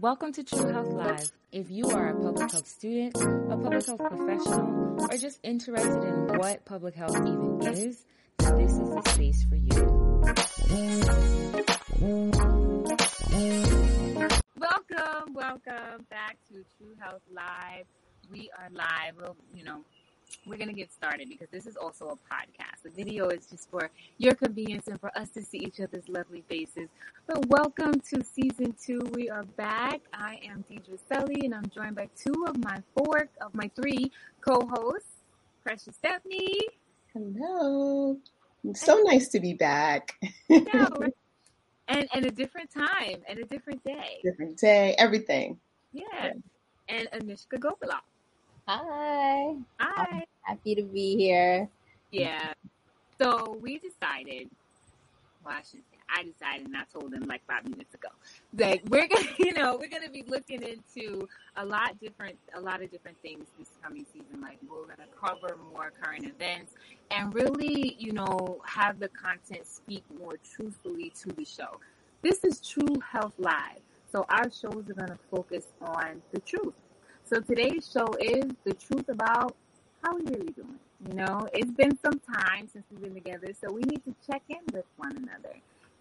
Welcome to True Health Live. If you are a public health student, a public health professional, or just interested in what public health even is, this is the space for you. Welcome, welcome back to True Health Live. We are live. Well, you know, we're going to get started because this is also a podcast. The video is just for your convenience and for us to see each other's lovely faces. But welcome to season two. We are back. I am Deidre Sully and I'm joined by two of my four, of my three co-hosts, Precious Stephanie. Hello. It's so nice to be back. and, and a different time and a different day. Different day, everything. Yeah. And Anushka Gopala. Hi. Hi. I'm happy to be here. Yeah. So we decided, well, I should say, I decided, and I told them like five minutes ago that we're gonna, you know, we're gonna be looking into a lot different, a lot of different things this coming season. Like we're gonna cover more current events and really, you know, have the content speak more truthfully to the show. This is True Health Live, so our shows are gonna focus on the truth so today's show is the truth about how we really doing. You know, it's been some time since we've been together, so we need to check in with one another.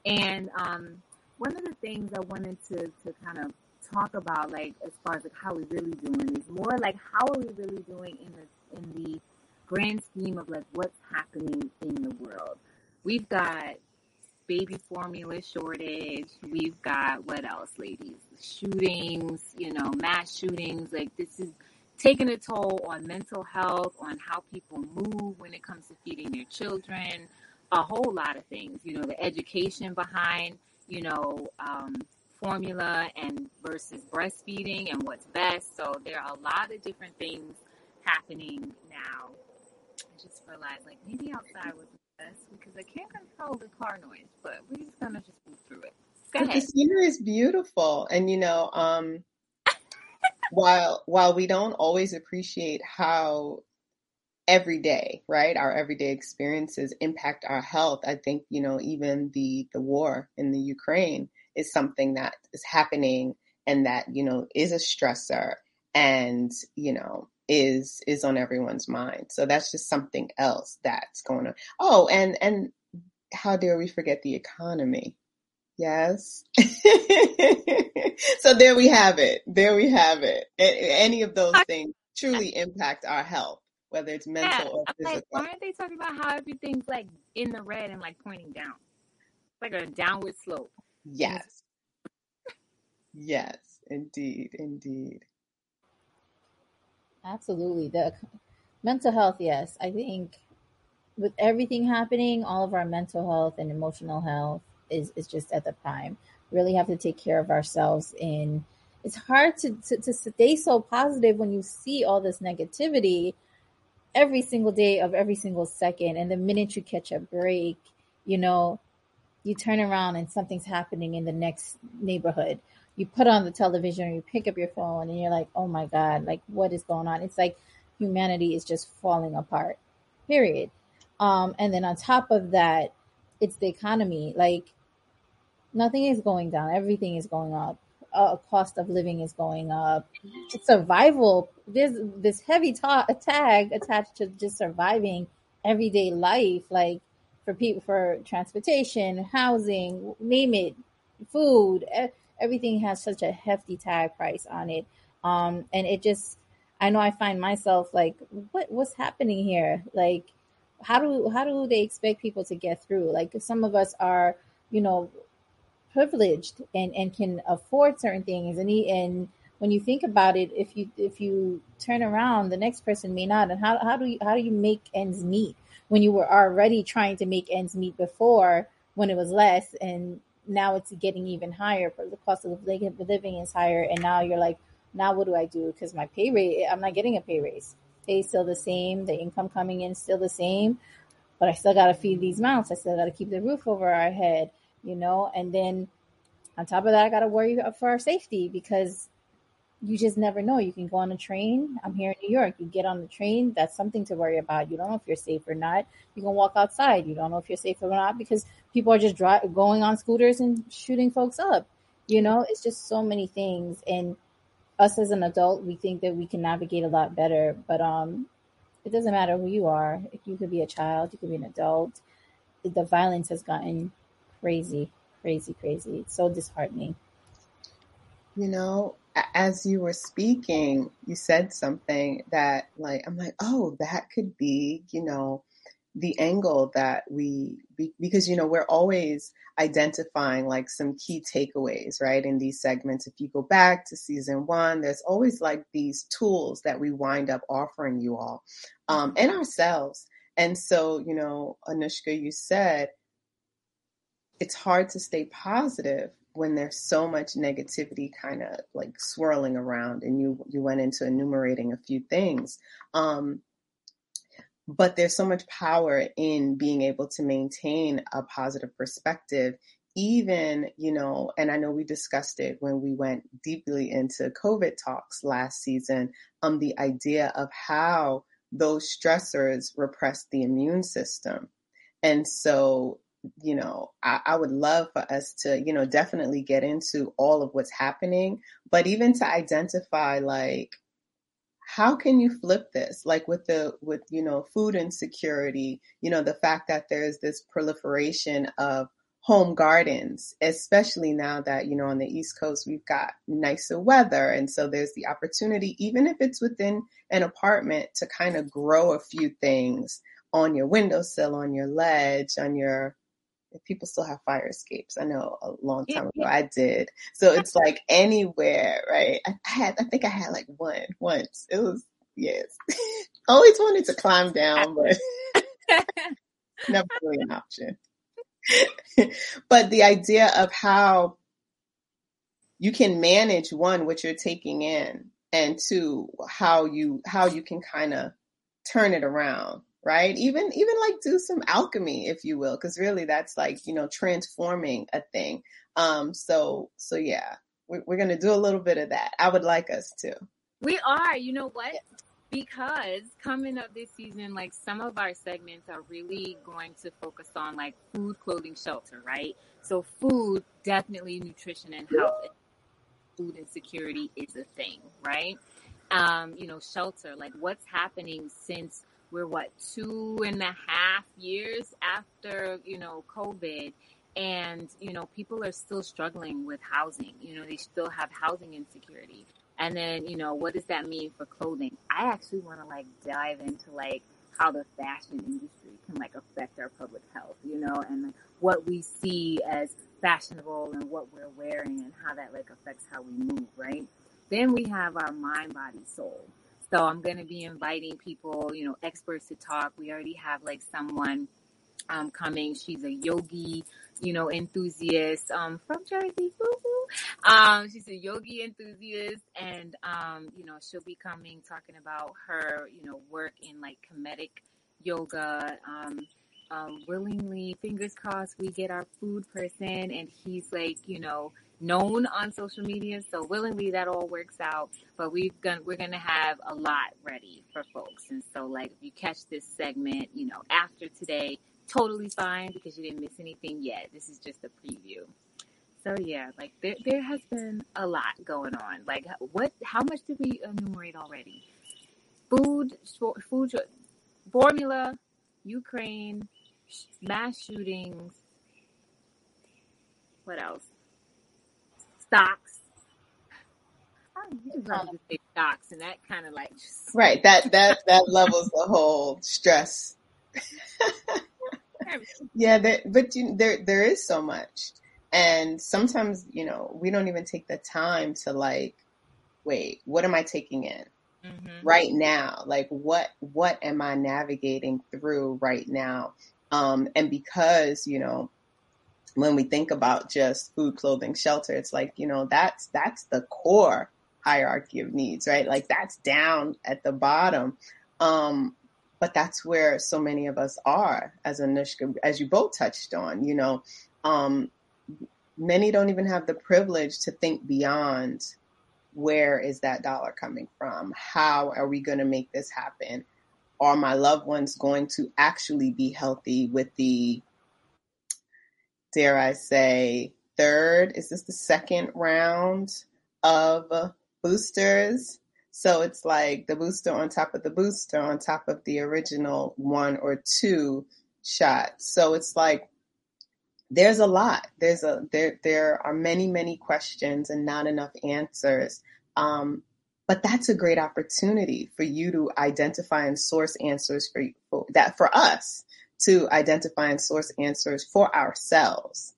And um, one of the things I wanted to, to kind of talk about, like as far as like how we really doing, is more like how are we really doing in the in the grand scheme of like what's happening in the world. We've got baby formula shortage. We've got what else, ladies? Shootings, you know, mass shootings. Like this is taking a toll on mental health, on how people move when it comes to feeding their children, a whole lot of things. You know, the education behind, you know, um, formula and versus breastfeeding and what's best. So there are a lot of different things happening now. Just realized like maybe outside was best because I can't control the car noise, but we're just gonna just move through it. Go ahead. The scenery is beautiful, and you know, um, while while we don't always appreciate how every day, right, our everyday experiences impact our health, I think you know even the the war in the Ukraine is something that is happening and that you know is a stressor, and you know is is on everyone's mind. So that's just something else that's going on. Oh, and and how dare we forget the economy? Yes. so there we have it. There we have it. Any of those things truly impact our health, whether it's mental yeah, or physical. Like, why aren't they talking about how everything's like in the red and like pointing down? It's like a downward slope. Yes. yes, indeed, indeed. Absolutely. The mental health, yes. I think with everything happening, all of our mental health and emotional health is, is just at the prime. Really have to take care of ourselves and it's hard to, to, to stay so positive when you see all this negativity every single day of every single second. And the minute you catch a break, you know, you turn around and something's happening in the next neighborhood you put on the television or you pick up your phone and you're like, oh my God, like what is going on? It's like humanity is just falling apart, period. Um, and then on top of that, it's the economy. Like nothing is going down, everything is going up. Uh, cost of living is going up. Survival, there's this heavy ta- tag attached to just surviving everyday life, like for people, for transportation, housing, name it, food everything has such a hefty tag price on it. Um, and it just, I know I find myself like, what, what's happening here? Like, how do, how do they expect people to get through? Like some of us are, you know, privileged and, and can afford certain things. And, and when you think about it, if you, if you turn around, the next person may not. And how, how do you, how do you make ends meet when you were already trying to make ends meet before when it was less and now it's getting even higher. But the cost of living is higher, and now you're like, now what do I do? Because my pay rate, I'm not getting a pay raise. Pay still the same, the income coming in still the same, but I still got to feed these mouths. I still got to keep the roof over our head, you know. And then on top of that, I got to worry for our safety because you just never know. You can go on a train. I'm here in New York. You get on the train. That's something to worry about. You don't know if you're safe or not. You can walk outside. You don't know if you're safe or not because people are just dri- going on scooters and shooting folks up. You know, it's just so many things. And us as an adult, we think that we can navigate a lot better, but um, it doesn't matter who you are. If you could be a child, you could be an adult. The violence has gotten crazy, crazy, crazy. It's so disheartening. You know, as you were speaking, you said something that, like, I'm like, oh, that could be, you know, the angle that we because you know we're always identifying like some key takeaways right in these segments. If you go back to season one there's always like these tools that we wind up offering you all um, and ourselves. And so you know anushka you said it's hard to stay positive when there's so much negativity kind of like swirling around and you you went into enumerating a few things. Um, but there's so much power in being able to maintain a positive perspective even you know and i know we discussed it when we went deeply into covid talks last season um the idea of how those stressors repress the immune system. And so you know I, I would love for us to you know definitely get into all of what's happening but even to identify like how can you flip this? Like with the with you know food insecurity you know the fact that there's this proliferation of home gardens especially now that you know on the east coast we've got nicer weather. And so there's the opportunity even if it's within an apartment to kind of grow a few things on your windowsill on your ledge on your people still have fire escapes. I know a long time ago I did. So it's like anywhere, right? I, I had, I think I had like one once. It was, yes. Always wanted to climb down, but never really an option. but the idea of how you can manage one, what you're taking in, and two, how you, how you can kind of turn it around right? Even even like do some alchemy, if you will, because really that's like you know transforming a thing. Um, so so yeah, we're, we're gonna do a little bit of that. I would like us to. We are. You know what? Because coming up this season, like some of our segments are really going to focus on like food, clothing, shelter, right? So food, definitely nutrition and health. Food insecurity is a thing, right? Um, you know, shelter, like what's happening since we're what two and a half years after you know covid. And you know people are still struggling with housing. You know they still have housing insecurity. And then you know what does that mean for clothing? I actually want to like dive into like how the fashion industry can like affect our public health you know and like, what we see as fashionable and what we're wearing and how that like affects how we move right? Then we have our mind body soul so I'm going to be inviting people, you know, experts to talk. We already have like someone um, coming. She's a yogi, you know, enthusiast um, from Jersey. Um, she's a yogi enthusiast, and um, you know, she'll be coming talking about her, you know, work in like comedic yoga. Um, um, willingly, fingers crossed, we get our food person, and he's like, you know, known on social media. So willingly that all works out. But we've gonna we're gonna have a lot ready for folks. And so like if you catch this segment, you know, after today, totally fine because you didn't miss anything yet. This is just a preview. So yeah, like there there has been a lot going on. Like what how much did we enumerate already? Food food formula, Ukraine, mass shootings. What else? Stocks. stocks, and that kind of like right. That that that levels the whole stress. yeah, there, but you, there there is so much, and sometimes you know we don't even take the time to like, wait, what am I taking in? Mm-hmm. right now like what what am i navigating through right now um and because you know when we think about just food, clothing, shelter, it's like, you know, that's, that's the core hierarchy of needs, right? Like that's down at the bottom. Um, but that's where so many of us are as Anushka, as you both touched on, you know, um, many don't even have the privilege to think beyond where is that dollar coming from? How are we going to make this happen? Are my loved ones going to actually be healthy with the dare I say, third, is this the second round of boosters? So it's like the booster on top of the booster on top of the original one or two shots. So it's like there's a lot. There's a there there are many many questions and not enough answers. Um, but that's a great opportunity for you to identify and source answers for, for that for us to identify and source answers for ourselves.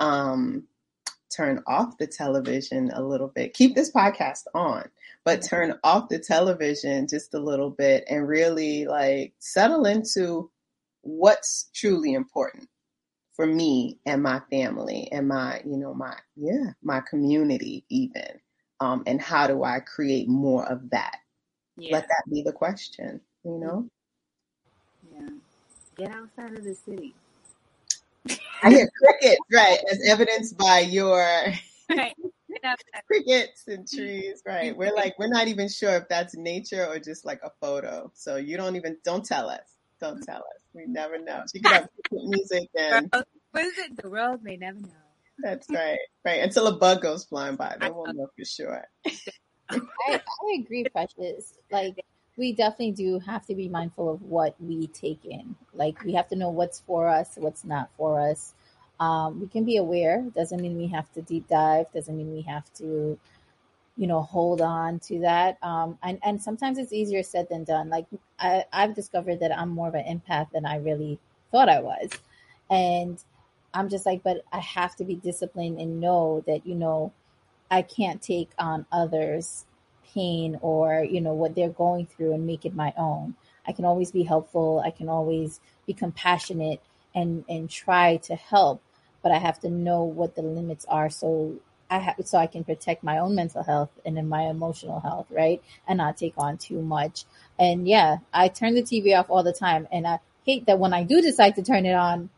Um, turn off the television a little bit. Keep this podcast on, but turn off the television just a little bit and really like settle into what's truly important for me and my family and my, you know, my, yeah, my community even. Um, and how do I create more of that? Yeah. Let that be the question, you know? Yeah. Get outside of the city. I hear crickets, right, as evidenced by your right. crickets and trees, right? We're like, we're not even sure if that's nature or just like a photo. So you don't even, don't tell us. Don't tell us. We never know. She could have music and. What is it? The world may never know. That's right. Right. Until a bug goes flying by, then we'll know for sure. I, I agree, Precious. Like, we definitely do have to be mindful of what we take in. Like we have to know what's for us, what's not for us. Um, we can be aware. Doesn't mean we have to deep dive. Doesn't mean we have to, you know, hold on to that. Um, and and sometimes it's easier said than done. Like I, I've discovered that I'm more of an empath than I really thought I was, and I'm just like, but I have to be disciplined and know that you know, I can't take on others pain or you know what they're going through and make it my own. I can always be helpful. I can always be compassionate and and try to help but i have to know what the limits are so i have so i can protect my own mental health and then my emotional health right and not take on too much. And yeah i turn the tv off all the time and i hate that when i do decide to turn it on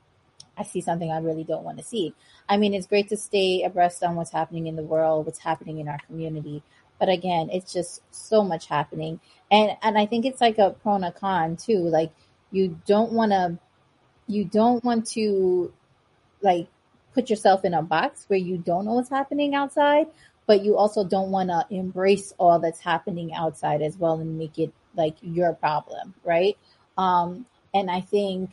i see something i really don't want to see. I mean, it's great to stay abreast on what's happening in the world, what's happening in our community, but again, it's just so much happening. And and I think it's like a pro and a con too. Like you don't want to you don't want to like put yourself in a box where you don't know what's happening outside, but you also don't want to embrace all that's happening outside as well and make it like your problem, right? Um, and I think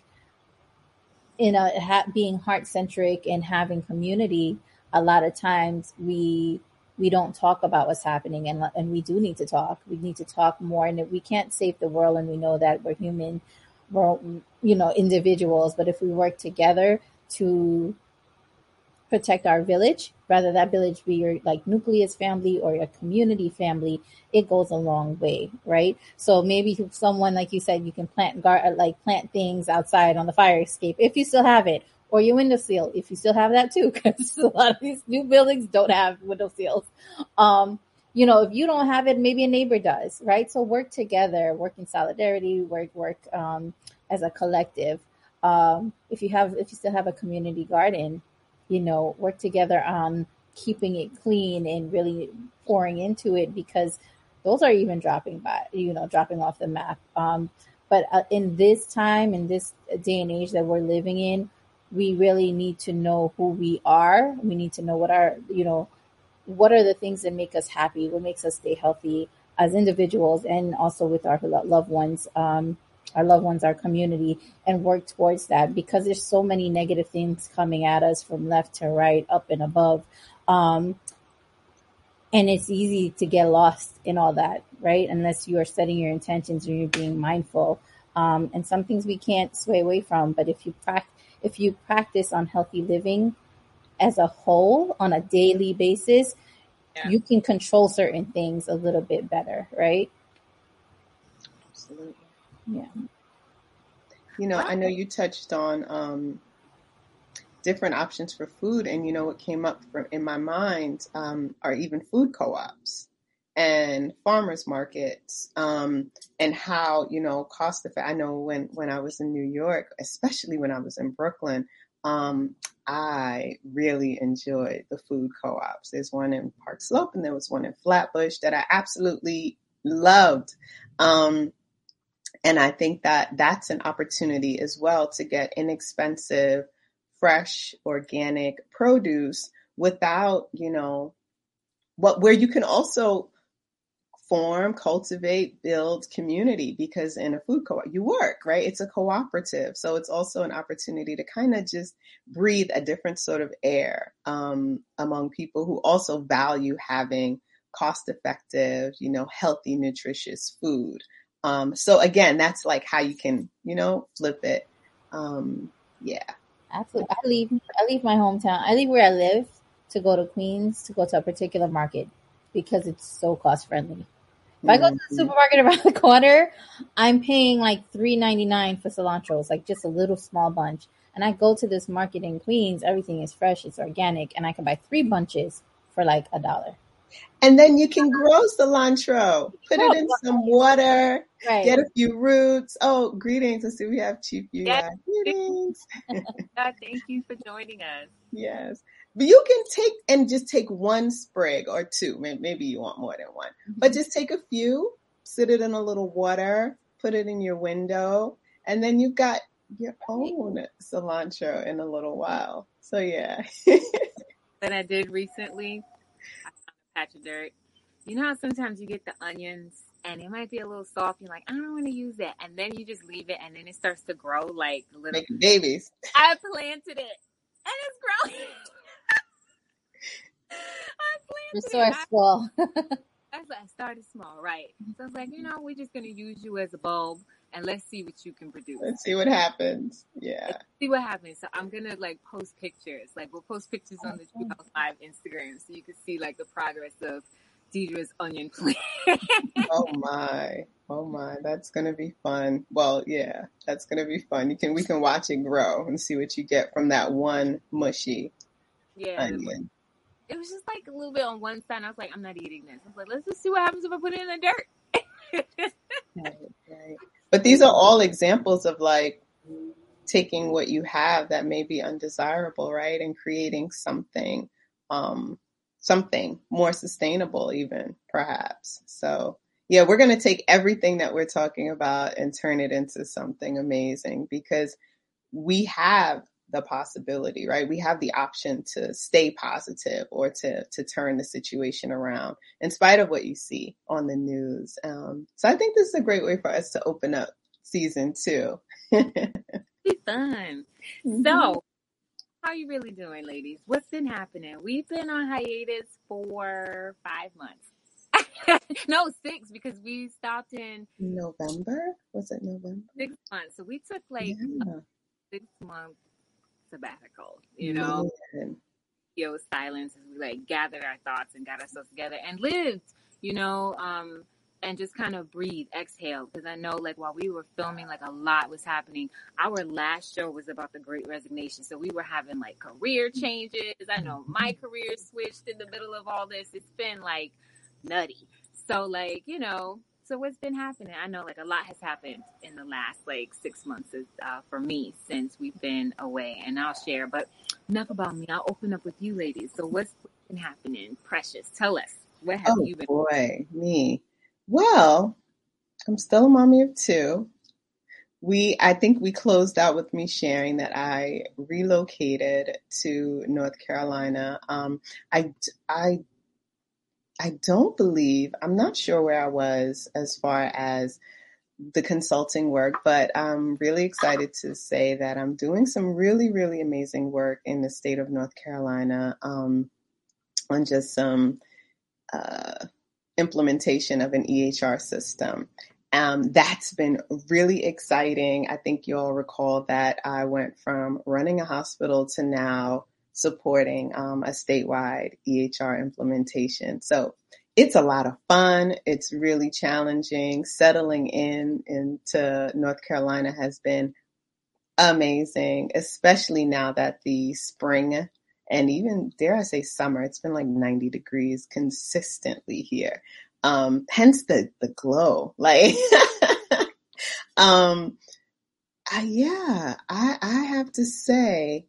in a ha- being heart centric and having community, a lot of times we we don't talk about what's happening and and we do need to talk. We need to talk more and we can't save the world and we know that we're human we're you know individuals. But if we work together to protect our village rather that village be your like nucleus family or your community family it goes a long way right? So maybe someone like you said you can plant gar- like plant things outside on the fire escape if you still have it or your window seal if you still have that too, because a lot of these new buildings don't have window seals. Um, you know, if you don't have it, maybe a neighbor does, right? So work together, work in solidarity, work work um, as a collective. Um, if you have, if you still have a community garden, you know, work together on keeping it clean and really pouring into it because those are even dropping by, you know, dropping off the map. Um, but uh, in this time, in this day and age that we're living in, we really need to know who we are. We need to know what our, you know, what are the things that make us happy, what makes us stay healthy as individuals and also with our loved ones, um, our loved ones, our community, and work towards that because there's so many negative things coming at us from left to right, up and above. Um, and it's easy to get lost in all that, right? Unless you are setting your intentions and you're being mindful. Um, and some things we can't sway away from, but if you practice, if you practice on healthy living as a whole on a daily basis, yeah. you can control certain things a little bit better, right? Absolutely. Yeah. You know, I know you touched on um, different options for food, and you know what came up for, in my mind um, are even food co-ops and farmers markets um, and how you know cost effective. I know when when I was in New York, especially when I was in Brooklyn, um, I really enjoyed the food co-ops. There's one in Park Slope and there was one in Flatbush that I absolutely loved. Um, and I think that that's an opportunity as well to get inexpensive, fresh, organic produce without, you know, what where you can also form, cultivate, build community because in a food co-op, you work, right? It's a cooperative. So it's also an opportunity to kind of just breathe a different sort of air um, among people who also value having cost effective, you know, healthy, nutritious food. Um, so again, that's like how you can, you know, flip it. Um, yeah. Absolutely. I leave I leave my hometown. I leave where I live to go to Queens to go to a particular market because it's so cost friendly. If I go to the Mhm. supermarket around the corner, I'm paying like three ninety nine for cilantro. It's like just a little small bunch. And I go to this market in Queens, everything is fresh, it's organic, and I can buy three bunches for like a dollar. And then you can grow cilantro, put it in some water, Right. get a few roots. Oh, greetings. Let's see, we have Chief UI. Yes. Greetings. God, thank you for joining us. Yes. But you can take and just take one sprig or two. Maybe you want more than one, but mm-hmm. just take a few, sit it in a little water, put it in your window, and then you've got your own cilantro in a little while. So yeah. That I did recently. I found a patch of dirt. You know how sometimes you get the onions and it might be a little soft. You're like, I don't want to use that, and then you just leave it, and then it starts to grow like little. Babies. I planted it, and it's growing. I. I- Resourceful. That's like I started small, right? So I was like, you know, we're just gonna use you as a bulb and let's see what you can produce. Let's see what happens. Yeah. see what happens. So I'm gonna like post pictures. Like we'll post pictures on the True Health Live Instagram so you can see like the progress of Deidre's onion plant. Oh my. Oh my. That's gonna be fun. Well, yeah, that's gonna be fun. You can we can watch it grow and see what you get from that one mushy yeah. onion. It was just like a little bit on one side. I was like, I'm not eating this. I was like, let's just see what happens if I put it in the dirt. But these are all examples of like taking what you have that may be undesirable, right? And creating something, um, something more sustainable even perhaps. So yeah, we're going to take everything that we're talking about and turn it into something amazing because we have the possibility, right? We have the option to stay positive or to, to turn the situation around in spite of what you see on the news. Um, so I think this is a great way for us to open up season two. be fun. So, how are you really doing, ladies? What's been happening? We've been on hiatus for five months. no, six because we stopped in November? Was it November? six months. So we took like yeah. six month sabbatical, you know, Man. yo silence as we like gathered our thoughts and got ourselves together and lived, you know, um, and just kind of breathe, exhale. Because I know, like, while we were filming, like, a lot was happening. Our last show was about the great resignation. So we were having, like, career changes. I know my career switched in the middle of all this. It's been, like, nutty. So, like, you know, so what's been happening? I know, like, a lot has happened in the last, like, six months uh, for me since we've been away. And I'll share. But enough about me. I'll open up with you, ladies. So what's been happening? Precious, tell us. What have Oh you been boy, me. Well, I'm still a mommy of two. We, I think we closed out with me sharing that I relocated to North Carolina. Um, I, I, I don't believe, I'm not sure where I was as far as the consulting work, but I'm really excited to say that I'm doing some really, really amazing work in the state of North Carolina um, on just some uh, implementation of an EHR system. Um, that's been really exciting. I think you all recall that I went from running a hospital to now supporting um, a statewide EHR implementation. So it's a lot of fun. It's really challenging. Settling in into North Carolina has been amazing, especially now that the spring and even dare I say summer, it's been like 90 degrees consistently here. Um, hence the, the glow. Like, um, I, yeah, I, I have to say,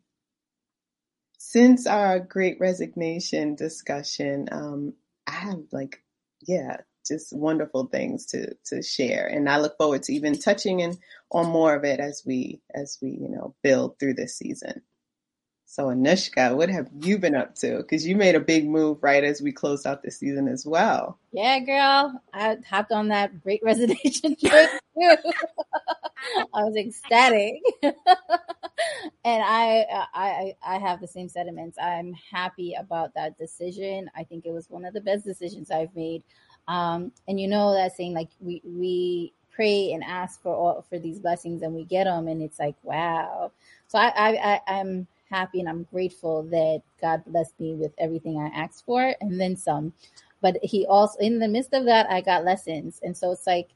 since our great resignation discussion, um, I have like, yeah, just wonderful things to, to share. And I look forward to even touching in on more of it as we, as we, you know, build through this season. So, Anushka, what have you been up to? Because you made a big move right as we closed out the season as well. Yeah, girl. I hopped on that great resignation trip too. I was ecstatic. and I, I, I have the same sentiments. I'm happy about that decision. I think it was one of the best decisions I've made. Um, and you know that saying, like we, we pray and ask for all for these blessings and we get them, and it's like wow. So I, I, I I'm happy and I'm grateful that God blessed me with everything I asked for and then some. But he also, in the midst of that, I got lessons. And so it's like,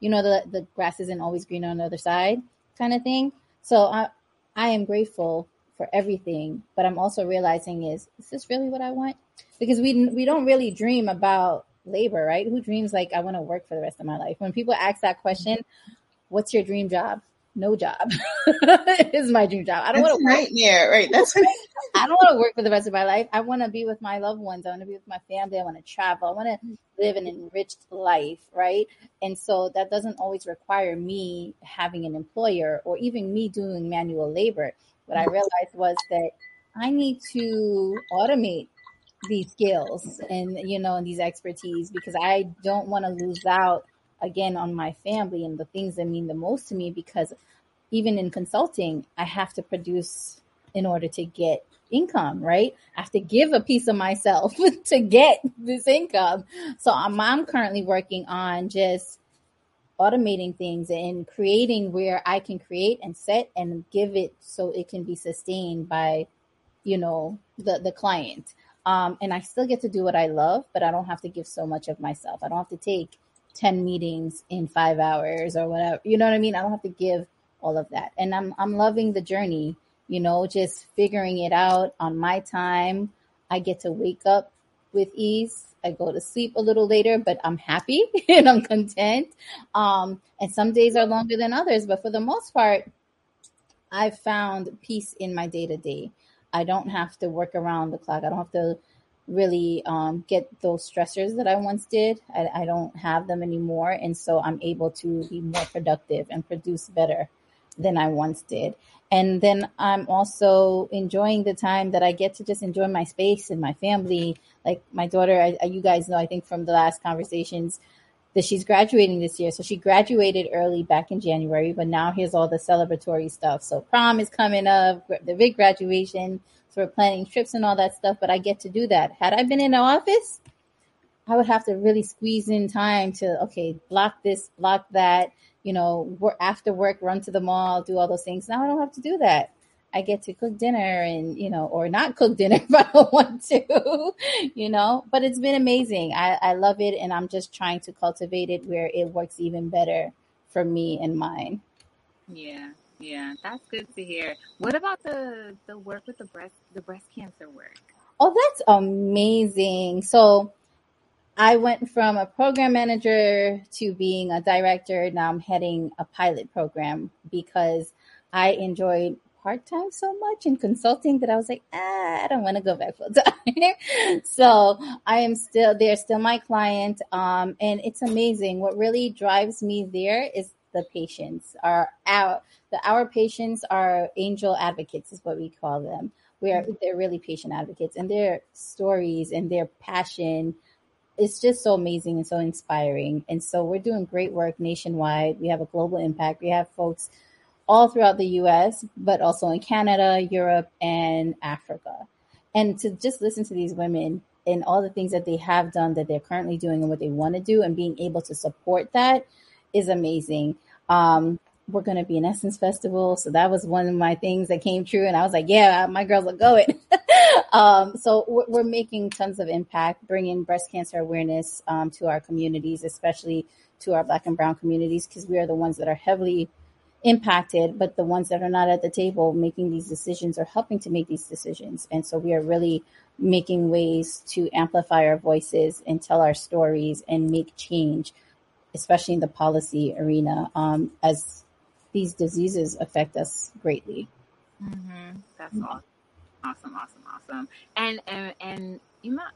you know, the, the grass isn't always green on the other side kind of thing. So I, I am grateful for everything, but I'm also realizing is, is this really what I want? Because we, we don't really dream about labor, right? Who dreams like I want to work for the rest of my life? When people ask that question, what's your dream job? No job is my dream job. I don't want to work. Nightmare, right? That's I don't want to work for the rest of my life. I want to be with my loved ones. I want to be with my family. I want to travel. I want to live an enriched life, right? And so that doesn't always require me having an employer or even me doing manual labor. What I realized was that I need to automate these skills and you know and these expertise because I don't want to lose out again on my family and the things that mean the most to me because even in consulting, I have to produce in order to get income, right? I have to give a piece of myself to get this income. So I'm, I'm currently working on just automating things and creating where I can create and set and give it so it can be sustained by, you know, the, the client. Um, and I still get to do what I love, but I don't have to give so much of myself. I don't have to take 10 meetings in five hours or whatever. You know what I mean? I don't have to give all of that. And I'm, I'm loving the journey, you know, just figuring it out on my time. I get to wake up with ease. I go to sleep a little later, but I'm happy and I'm content. Um, and some days are longer than others, but for the most part, I've found peace in my day to day. I don't have to work around the clock. I don't have to really um, get those stressors that I once did. I, I, don't have them anymore. And so I'm able to be more productive and produce better than I once did. And then I'm also enjoying the time that I get to just enjoy my space and my family. Like my daughter, I, you guys know, I think from the last conversations, that she's graduating this year. So she graduated early back in January, but now here's all the celebratory stuff. So prom is coming up, the big graduation for planning trips and all that stuff, but I get to do that. Had I been in the office, I would have to really squeeze in time to, okay, block this, block that, you know, work after work, run to the mall, do all those things. Now I don't have to do that. I get to cook dinner and, you know, or not cook dinner if I don't want to, you know, but it's been amazing. I, I love it. And I'm just trying to cultivate it where it works even better for me and mine. Yeah. Yeah, that's good to hear. What about the the work with the breast the breast cancer work? Oh, that's amazing. So I went from a program manager to being a director. Now I'm heading a pilot program because I enjoyed part time so much in consulting that I was like, ah, I don't want to go back full time. so I am still, they're still my client. Um, and it's amazing. What really drives me there is the patients. Our, our the our patients are angel advocates is what we call them. We are mm-hmm. they're really patient advocates, and their stories and their passion it's just so amazing and so inspiring. And so we're doing great work nationwide. We have a global impact. We have folks all throughout the US, but also in Canada, Europe, and Africa. And to just listen to these women and all the things that they have done, that they're currently doing, and what they want to do, and being able to support that is amazing. Um, we're going to be an Essence Festival. So that was one of my things that came true. And I was like, yeah, my girls are going. um, so we're, we're, making tons of impact, bringing breast cancer awareness um, to our communities, especially to our Black and Brown communities, because we are the ones that are heavily impacted, but the ones that are not at the table making these decisions or helping to make these decisions. And so we are really making ways to amplify our voices and tell our stories and make change especially in the policy arena, um, as these diseases affect us greatly. Mm-hmm. That's awesome. Awesome, awesome, awesome. And and, and Ima,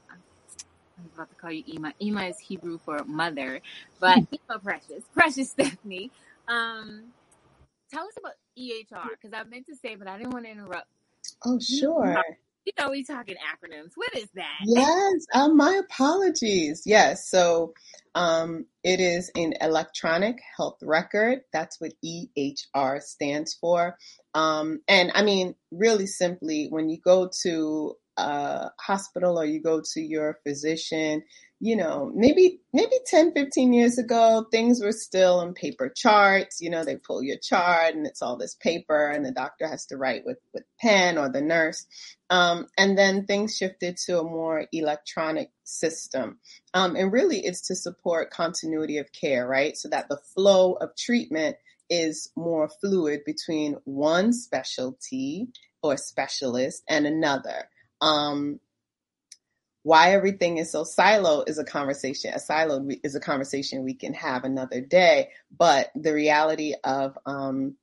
I'm about to call you Ima. Ima is Hebrew for mother, but Ima Precious, Precious Stephanie. Um, tell us about EHR because I meant to say, but I didn't want to interrupt Oh, sure. You know, we talking acronyms. What is that? Yes, um, my apologies. Yes, so um, it is an electronic health record. That's what EHR stands for. Um, and I mean, really simply, when you go to a hospital or you go to your physician, you know, maybe maybe 10, 15 years ago, things were still in paper charts. You know, they pull your chart and it's all this paper and the doctor has to write with, with pen or the nurse. Um, and then things shifted to a more electronic system. Um, and really it's to support continuity of care, right? So that the flow of treatment is more fluid between one specialty or specialist and another. Um, why everything is so siloed is a conversation. A siloed is a conversation we can have another day. But the reality of um,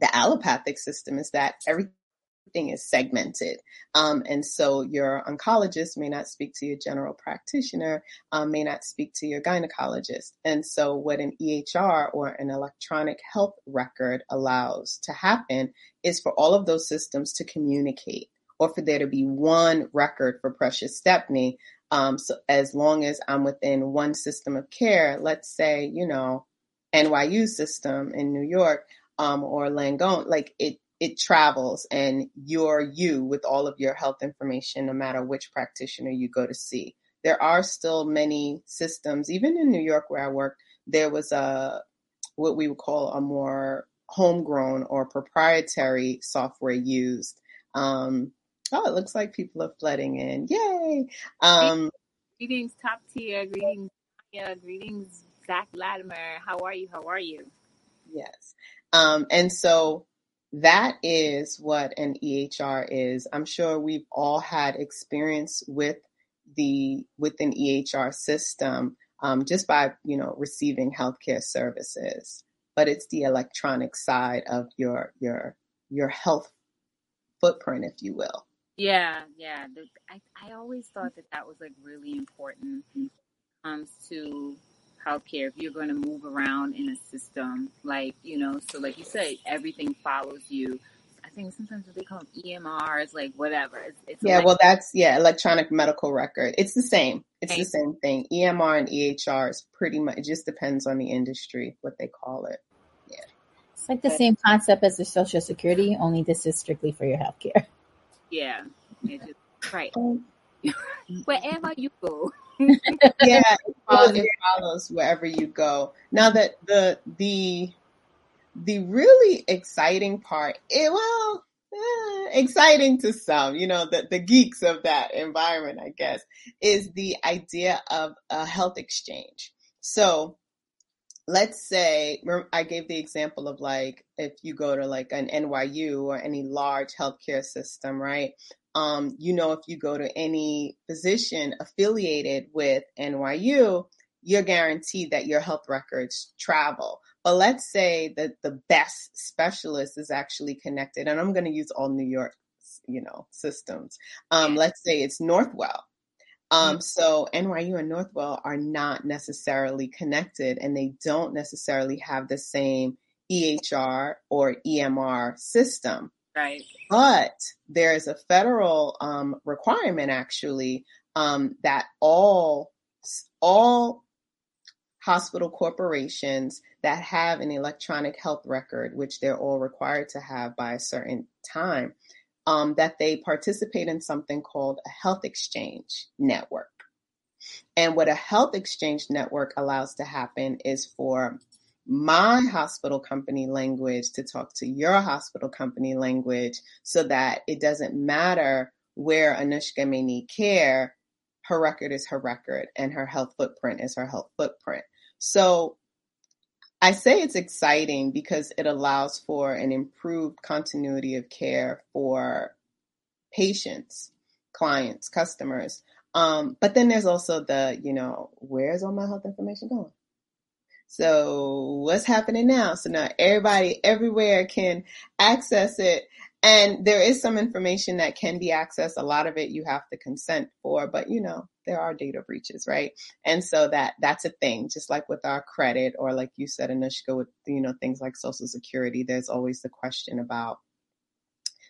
the allopathic system is that everything is segmented. Um, and so your oncologist may not speak to your general practitioner, um, may not speak to your gynecologist. And so what an EHR or an electronic health record allows to happen is for all of those systems to communicate or for there to be one record for Precious Stepney. Um, so as long as I'm within one system of care, let's say, you know, NYU system in New York, um, or Langone, like it, it travels and you're you with all of your health information, no matter which practitioner you go to see. There are still many systems, even in New York where I work, there was a, what we would call a more homegrown or proprietary software used. Um, Oh, it looks like people are flooding in. Yay! Um, greetings, top tier. Greetings, yeah. Greetings, Zach Latimer. How are you? How are you? Yes. Um, and so that is what an EHR is. I'm sure we've all had experience with the with an EHR system um, just by you know receiving healthcare services. But it's the electronic side of your your your health footprint, if you will. Yeah, yeah. The, I I always thought that that was like really important when it comes to healthcare. If you're going to move around in a system, like you know, so like you said, everything follows you. I think sometimes what they call them EMRs, like whatever. It's, it's yeah, well, that's yeah, electronic medical record. It's the same. It's the same thing. EMR and EHR is pretty much. It just depends on the industry what they call it. Yeah, it's like the same concept as the Social Security, only this is strictly for your healthcare. Yeah, just, right. Wherever you go. yeah, it follows, it follows wherever you go. Now that the the the really exciting part, it, well, eh, exciting to some, you know, the the geeks of that environment, I guess, is the idea of a health exchange. So let's say I gave the example of like if you go to like an NYU or any large healthcare system, right? Um, you know, if you go to any physician affiliated with NYU, you're guaranteed that your health records travel. But let's say that the best specialist is actually connected, and I'm going to use all New York, you know, systems. Um, let's say it's Northwell um, mm-hmm. so NYU and Northwell are not necessarily connected and they don't necessarily have the same EHR or EMR system. Right. But there is a federal um, requirement actually um, that all all hospital corporations that have an electronic health record, which they're all required to have by a certain time, um, that they participate in something called a health exchange network. And what a health exchange network allows to happen is for my hospital company language to talk to your hospital company language so that it doesn't matter where Anushka may need care, her record is her record and her health footprint is her health footprint. So I say it's exciting because it allows for an improved continuity of care for patients, clients, customers. Um, but then there's also the, you know, where's all my health information going? So what's happening now? So now everybody everywhere can access it and there is some information that can be accessed. A lot of it you have to consent for, but you know, there are data breaches, right? And so that that's a thing, just like with our credit or like you said, Anushka, with you know, things like social security, there's always the question about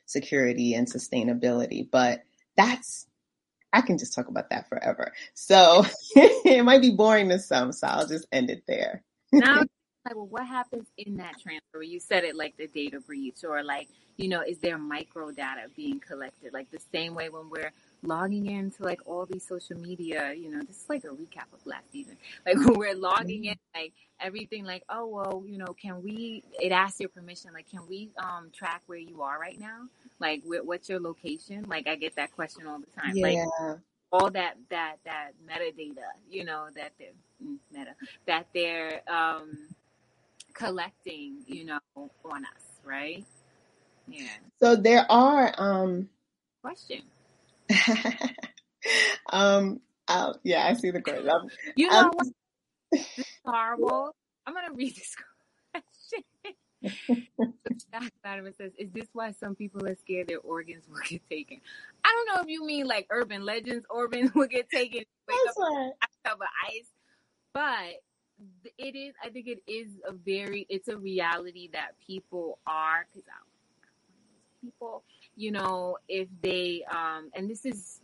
security and sustainability. But that's I can just talk about that forever. So it might be boring to some, so I'll just end it there. now like, well, what happens in that transfer? You said it like the data breach, or like, you know, is there micro data being collected? Like the same way when we're logging into like all these social media, you know, this is like a recap of last season. Like when we're logging in, like everything, like, oh well, you know, can we? It asks your permission, like, can we um track where you are right now? Like, what's your location? Like, I get that question all the time. Yeah. Like all that that that metadata, you know, that they're mm, meta that they're um collecting, you know, on us, right? Yeah. So there are um question. um uh, yeah, I see the question. Um, you know um, what? This is horrible. I'm gonna read this question. Fatima says, "Is this why some people are scared their organs will get taken?" I don't know if you mean like urban legends, organs will get taken. That's right. Of ice, but it is i think it is a very it's a reality that people are because people you know if they um and this is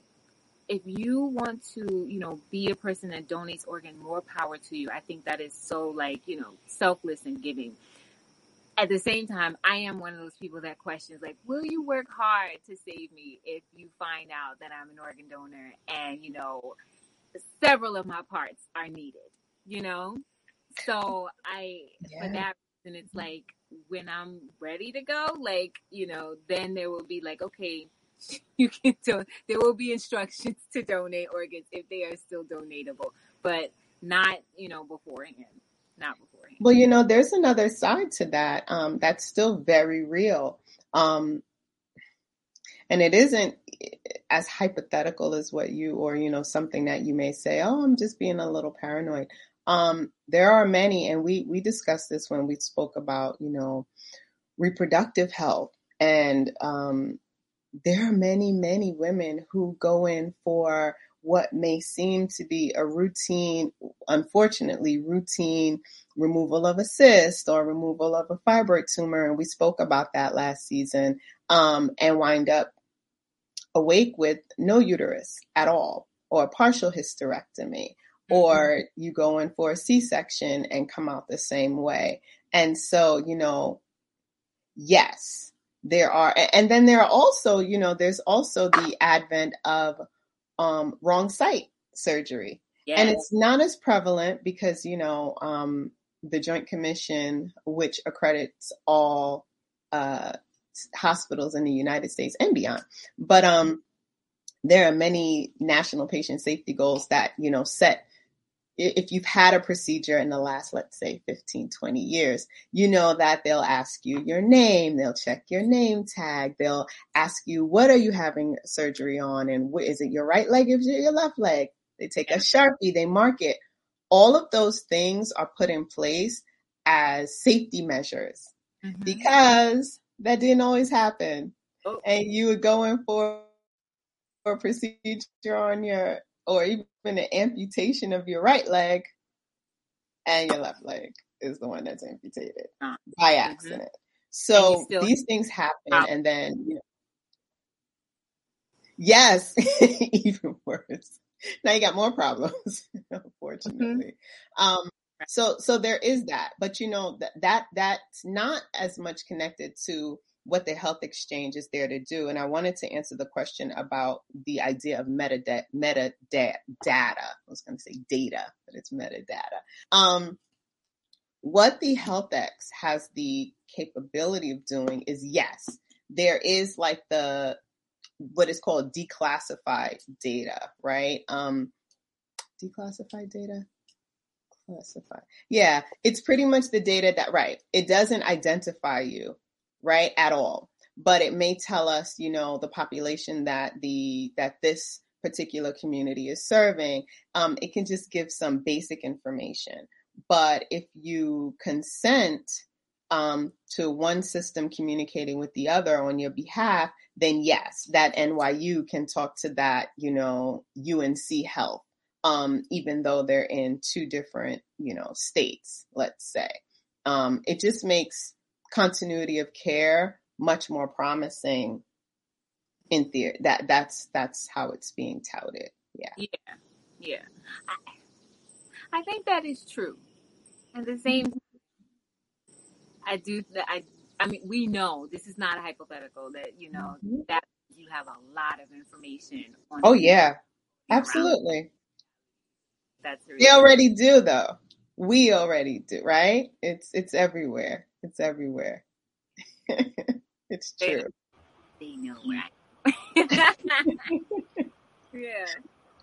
if you want to you know be a person that donates organ more power to you i think that is so like you know selfless and giving at the same time i am one of those people that questions like will you work hard to save me if you find out that i'm an organ donor and you know several of my parts are needed you know? So I, yeah. for that reason, it's like when I'm ready to go, like, you know, then there will be like, okay, you can do, there will be instructions to donate organs if they are still donatable, but not, you know, beforehand. Not beforehand. Well, you know, there's another side to that. Um, that's still very real. Um, and it isn't as hypothetical as what you or you know something that you may say oh i'm just being a little paranoid um, there are many, and we we discussed this when we spoke about you know reproductive health, and um, there are many many women who go in for what may seem to be a routine, unfortunately, routine removal of a cyst or removal of a fibroid tumor. And we spoke about that last season um, and wind up awake with no uterus at all or partial hysterectomy or mm-hmm. you go in for a C-section and come out the same way. And so, you know, yes, there are, and then there are also, you know, there's also the advent of um, wrong site surgery. Yes. And it's not as prevalent because, you know, um, the Joint Commission, which accredits all uh, hospitals in the United States and beyond, but um, there are many national patient safety goals that, you know, set if you've had a procedure in the last, let's say 15, 20 years, you know that they'll ask you your name, they'll check your name tag, they'll ask you, what are you having surgery on? And what, is it your right leg? Is it your left leg? They take a Sharpie, they mark it. All of those things are put in place as safety measures mm-hmm. because that didn't always happen. Oh. And you were going for, for a procedure on your or even an amputation of your right leg and your left leg is the one that's amputated uh, by mm-hmm. accident. Mm-hmm. So these things happen and then you know, Yes, even worse. Now you got more problems, unfortunately. Mm-hmm. Um, so, so there is that, but you know that that that's not as much connected to what the health exchange is there to do. And I wanted to answer the question about the idea of metadata. Metadata. Data. I was going to say data, but it's metadata. Um, what the HealthX has the capability of doing is yes, there is like the what is called declassified data, right? Um, declassified data classify. Yeah, it's pretty much the data that right. It doesn't identify you right, at all. But it may tell us, you know, the population that the that this particular community is serving. Um, it can just give some basic information. But if you consent um, to one system communicating with the other on your behalf, then yes, that NYU can talk to that, you know, UNC Health, um, even though they're in two different, you know, states, let's say. Um, it just makes continuity of care much more promising in theory. That that's that's how it's being touted. Yeah. Yeah. Yeah. I, I think that is true. And the same I do I I mean we know this is not a hypothetical that you know hmm that you have a lot of information on Oh yeah, absolutely. That's the We reality. already do though. We already do, right? It's it's everywhere. It's everywhere. it's true. they know where I Yeah.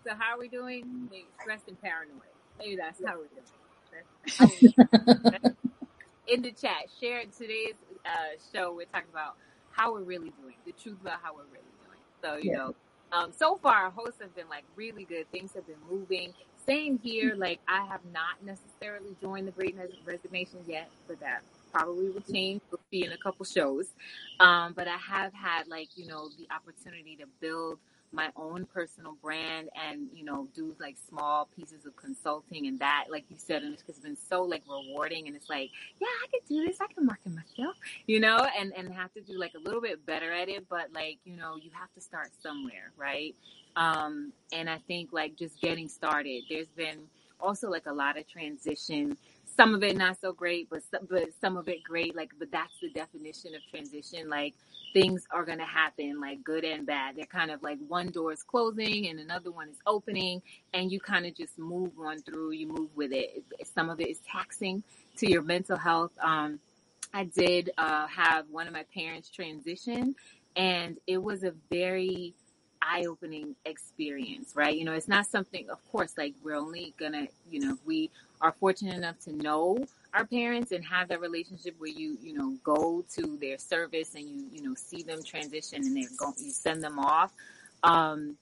So how are we doing? Stressed and paranoid. Maybe that's how we're doing. How we're doing. In the chat, share today's uh, show. We're talking about how we're really doing, the truth about how we're really doing. So you Yeah. know, um, so far our hosts have been like really good. Things have been moving. Same here. Like I have not necessarily joined the Great Resignation yet, but that probably will change. We'll see in a couple shows. Um, but I have had like, you know, the opportunity to build my own personal brand and, you know, do like small pieces of consulting and that, like you said, and it's been so like rewarding and it's like, yeah, I could do this. I can market myself, you know, and, and have to do like a little bit better at it. But like, you know, you have to start somewhere, right? Um, and I think like just getting started, there's been also like a lot of transition some of it not so great, but some, but some of it great. Like, but that's the definition of transition. Like, things are gonna happen, like good and bad. They're kind of like one door is closing and another one is opening, and you kind of just move on through. You move with it. Some of it is taxing to your mental health. Um, I did uh, have one of my parents transition, and it was a very eye-opening experience, right? You know, it's not something, of course, like we're only gonna, you know, we are fortunate enough to know our parents and have that relationship where you, you know, go to their service and you, you know, see them transition and they're going, you send them off. Um,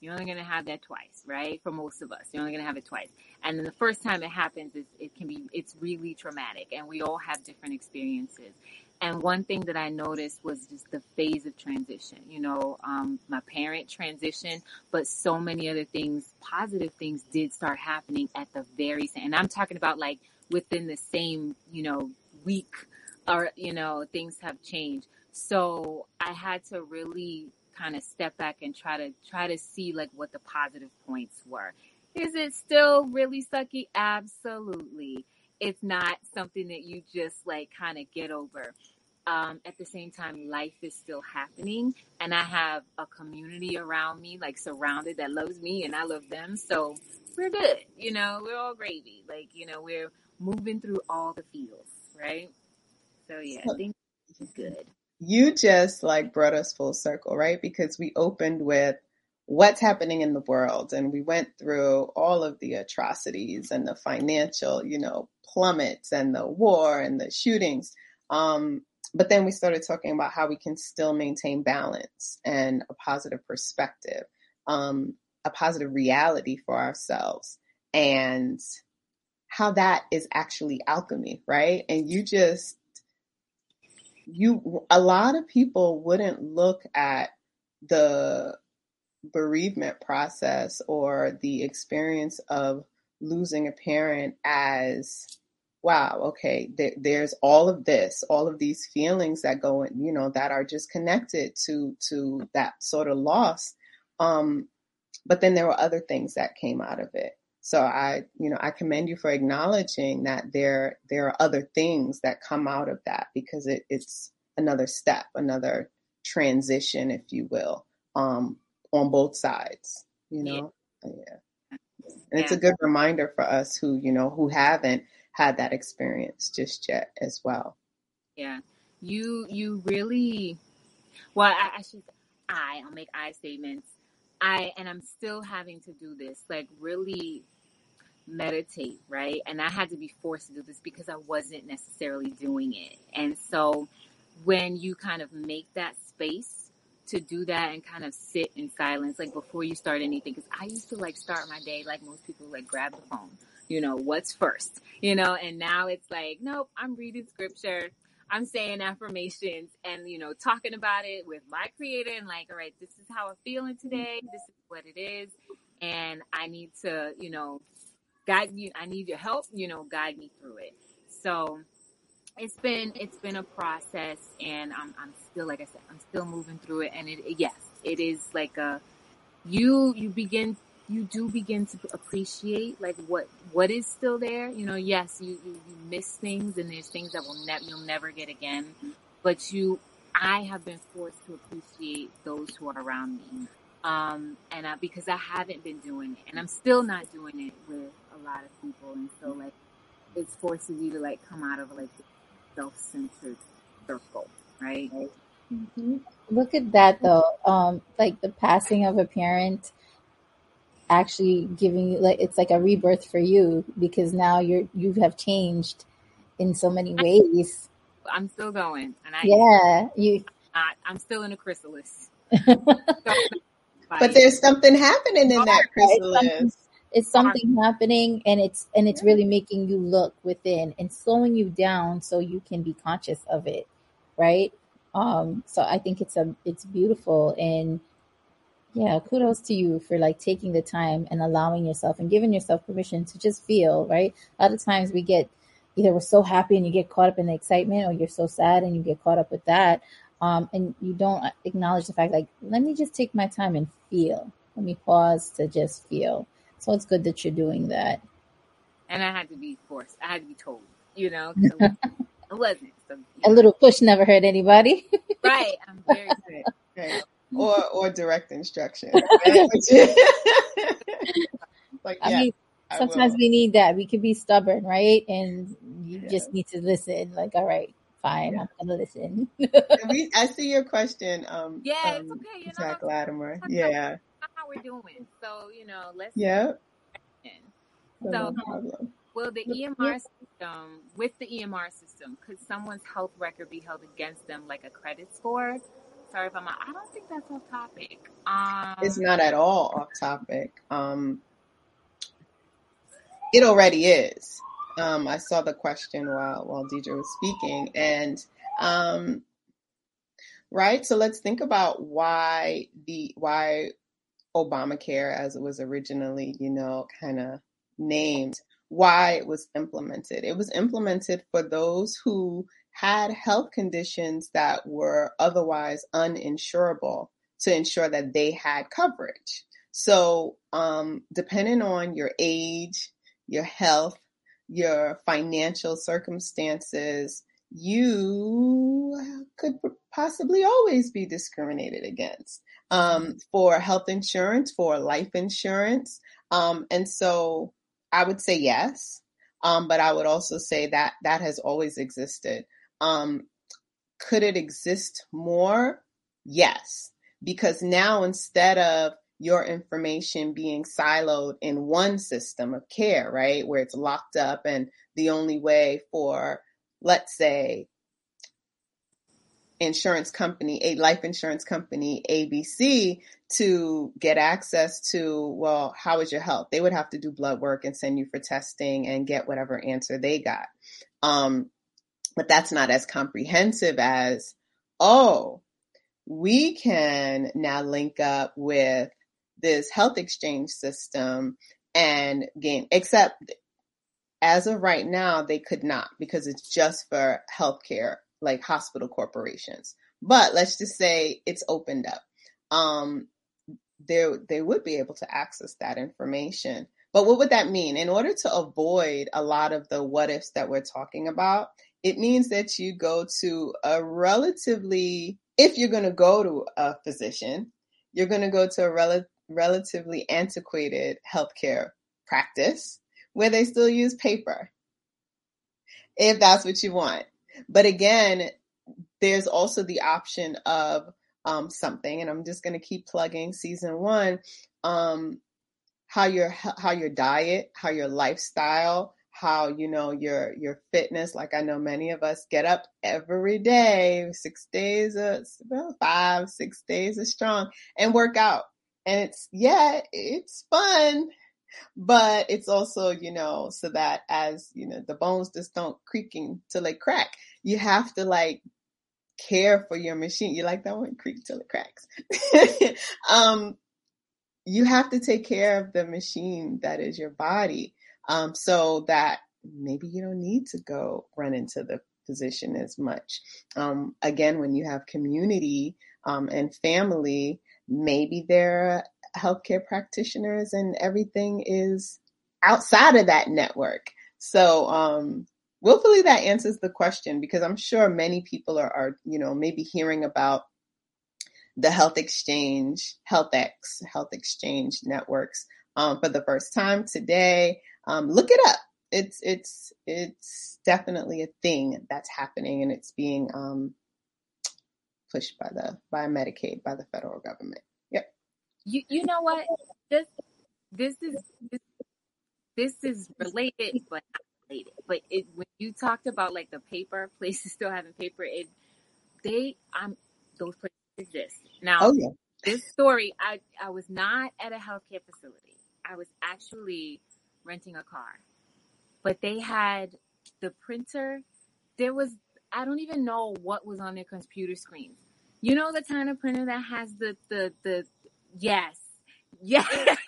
you're only going to have that twice, right? For most of us, you're only going to have it twice. And then the first time it happens, it, it can be, it's really traumatic and we all have different experiences. And one thing that I noticed was just the phase of transition. You know, um, my parent transition, but so many other things, positive things did start happening at the very same. And I'm talking about like within the same, you know, week or, you know, things have changed. So I had to really kind of step back and try to try to see like what the positive points were. Is it still really sucky? Absolutely. It's not something that you just like kind of get over. Um, at the same time, life is still happening, and I have a community around me, like surrounded, that loves me, and I love them. So we're good. You know, we're all gravy. Like you know, we're moving through all the feels, right? So yeah, I think it's good. You just like brought us full circle, right? Because we opened with what's happening in the world and we went through all of the atrocities and the financial, you know, plummets and the war and the shootings. Um, but then we started talking about how we can still maintain balance and a positive perspective, um, a positive reality for ourselves and how that is actually alchemy, right? And you just you a lot of people wouldn't look at the bereavement process or the experience of losing a parent as wow okay there, there's all of this all of these feelings that go in you know that are just connected to to that sort of loss. Um but then there were other things that came out of it. So i you know i commend you for acknowledging that there there are other things that come out of that because it, it's another step another transition if you will um on both sides you know? Yeah. And it's a good reminder for us who you know who haven't had that experience just yet as well Yeah. You you really well I, I should I I'll make I statements. I and I'm still having to do this, like really meditate, right? And I had to be forced to do this because I wasn't necessarily doing it. And so when you kind of make that space to do that and kind of sit in silence, like before you start anything, because I used to like start my day like most people, like grab the phone, you know, what's first, you know, and now it's like, nope, I'm reading scripture. I'm saying affirmations and, you know, talking about it with my creator and like, all right, this is how I'm feeling today. This is what it is. And I need to, you know, guide you. I need your help, you know, guide me through it. So it's been, it's been a process and I'm, I'm still, like I said, I'm still moving through it. And it, yes, it is like a you you begin you do begin to appreciate like what what is still there. You know, yes, you you, you miss things, and there's things that will never you'll never get again. But you, I have been forced to appreciate those who are around me, um, and I, because I haven't been doing it, and I'm still not doing it with a lot of people, and so like it forces you to like come out of like self-centered circle, right? Mm-hmm. Look at that though. Um, like the passing of a parent actually giving you like it's like a rebirth for you because now you're you have changed in so many ways. I'm still going, and I yeah you. I, I'm still in a chrysalis. but there's something happening in that chrysalis. It's something happening, and it's and it's really making you look within and slowing you down so you can be conscious of it, right? Um, so I think it's a it's beautiful and yeah, kudos to you for like taking the time and allowing yourself and giving yourself permission to just feel, right? A lot of times we get either we're so happy and you get caught up in the excitement or you're so sad and you get caught up with that. Um, and you don't acknowledge the fact like, let me just take my time and feel. Let me pause to just feel. So it's good that you're doing that. And I had to be forced. I had to be told, you know, it wasn't. So, A little push never hurt anybody. right. I'm very good. Right or or direct instruction. like, I yeah, mean, sometimes we need that. We can be stubborn, right? And you yeah. just need to listen. Like, all right, fine, yeah. I'm gonna listen. we, I see your question. Um, yeah, um, it's okay. You Zach know, Latimer. Yeah. How we're doing? So you know, let's. Yeah. So, no will the EMR system, with the EMR system, could someone's health record be held against them like a credit score? Sorry if I'm. I don't think that's off topic. Um, it's not at all off topic. Um, it already is. Um, I saw the question while while Deidre was speaking, and um, right. So let's think about why the why Obamacare, as it was originally, you know, kind of named, why it was implemented. It was implemented for those who had health conditions that were otherwise uninsurable to ensure that they had coverage. So, um, depending on your age, your health, your financial circumstances, you could possibly always be discriminated against um, for health insurance, for life insurance. Um, and so I would say yes, um, but I would also say that that has always existed. Um, could it exist more? Yes, because now instead of your information being siloed in one system of care, right, where it's locked up and the only way for, let's say, insurance company, a life insurance company, ABC, to get access to, well, how is your health? They would have to do blood work and send you for testing and get whatever answer they got. Um, but that's not as comprehensive as, oh, we can now link up with this health exchange system and gain, except as of right now, they could not because it's just for healthcare, like hospital corporations. But let's just say it's opened up. Um, they, they would be able to access that information. But what would that mean? In order to avoid a lot of the what ifs that we're talking about, it means that you go to a relatively, if you're going to go to a physician, you're going to go to a rel- relatively antiquated healthcare practice where they still use paper, if that's what you want. But again, there's also the option of um, something, and I'm just going to keep plugging season one. Um, how your how your diet, how your lifestyle, how you know your your fitness like i know many of us get up every day six days of well, five six days is strong and work out. And it's yeah it's fun but it's also you know so that as you know the bones just don't creaking till they crack you have to like care for your machine. You like that one? Creak till it cracks. Um you have to take care of the machine that is your body um, so that maybe you don't need to go run into the physician as much. Um, again, when you have community um, and family maybe they're healthcare practitioners and everything is outside of that network. So, um, willfully that answers the question because I'm sure many people are, are you know, maybe hearing about the health exchange, HealthX, health exchange networks um, for the first time today. Um, look it up. It's it's it's definitely a thing that's happening, and it's being um, pushed by the by Medicaid by the federal government. Yep. You you know what this this is this, this is related, but not related. But it when you talked about like the paper places still having paper, it they I'm those places exist now. Oh yeah. This story, I I was not at a healthcare facility. I was actually renting a car, but they had the printer. There was I don't even know what was on their computer screens. You know the kind of printer that has the the the yes yes.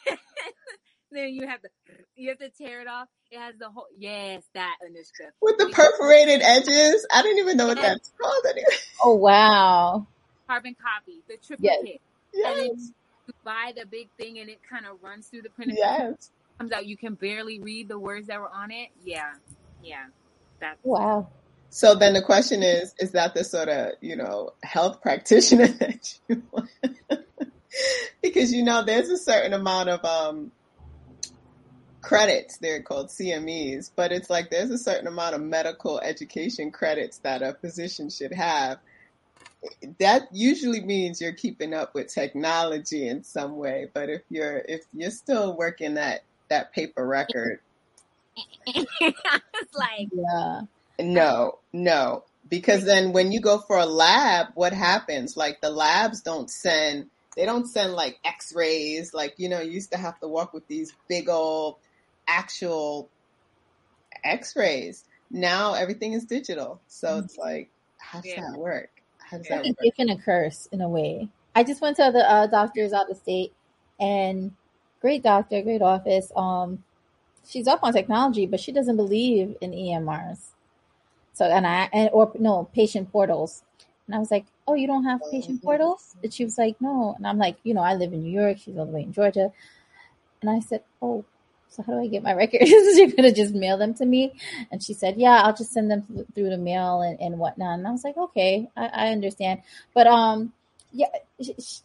then you have to, you have to tear it off. It has the whole yes that in the script with the perforated edges. I don't even know what that's called anyway. Oh wow! Carbon copy, the triplicate. Yes. Yes. And then you buy the big thing and it kind of runs through the printer. Yes. Comes out, you can barely read the words that were on it. Yeah, yeah, that's Wow. So then the question is, is that the sort of, you know, health practitioner that you want? because, you know, there's a certain amount of um, credits, they're called CMEs, but it's like there's a certain amount of medical education credits that a physician should have. That usually means you're keeping up with technology in some way, but if you're if you're still working that that paper record, it's like Yeah. No, no. Because then when you go for a lab, what happens? Like the labs don't send, they don't send like x-rays. Like, you know, you used to have to walk with these big old actual x-rays. Now everything is digital. So it's like, how does Yeah. that work? How does Yeah. that a work? gift and a curse in a way. I just went to the uh, doctors out of state, and great doctor, great office. Um, she's up on technology, but she doesn't believe in EMRs. So and I and or no patient portals. And I was like, "Oh, you don't have patient portals?" And she was like, "No." And I'm like, "You know, I live in New York. She's all the way in Georgia." And I said, "Oh, so how do I get my records? You're gonna just mail them to me?" And she said, "Yeah, I'll just send them th- through the mail and, and whatnot." And I was like, "Okay, I, I understand." But um, yeah, sh- sh-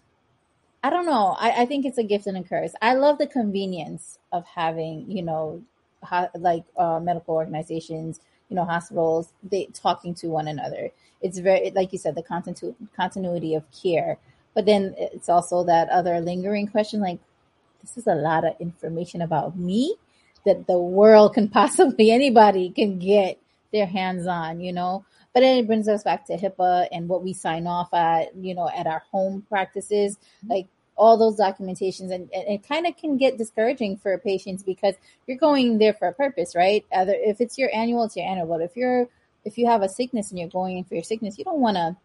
I don't know. I, I think it's a gift and a curse. I love the convenience of having, you know, ho- like uh, medical organizations, you know, hospitals, they talking to one another. It's very, like you said, the continu- continuity of care. But then it's also that other lingering question, like, this is a lot of information about me that the world can possibly anybody can get their hands on, you know. But then it brings us back to HIPAA and what we sign off at, you know, at our home practices, like all those documentations, and, and it kind of can get discouraging for patients because you're going there for a purpose, right? Either if it's your annual, it's your annual. But if you're if you have a sickness and you're going in for your sickness, you don't want to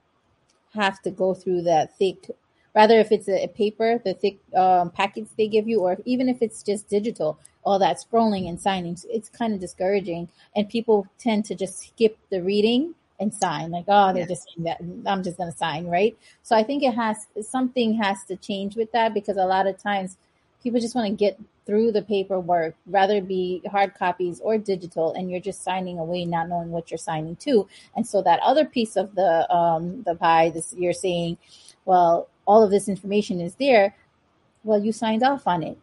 have to go through that thick rather if it's a, a paper the thick um, packets they give you or if, even if it's just digital all that scrolling and signing it's kind of discouraging and people tend to just skip the reading and sign. Like oh they're Yeah. just saying that. I'm just going to sign right? So i think it has something has to change with that because a lot of times people just want to get through the paperwork rather be hard copies or digital and you're just signing away not knowing what you're signing to. And so that other piece of the um the pie this you're saying well all of this information is there well you signed off on it.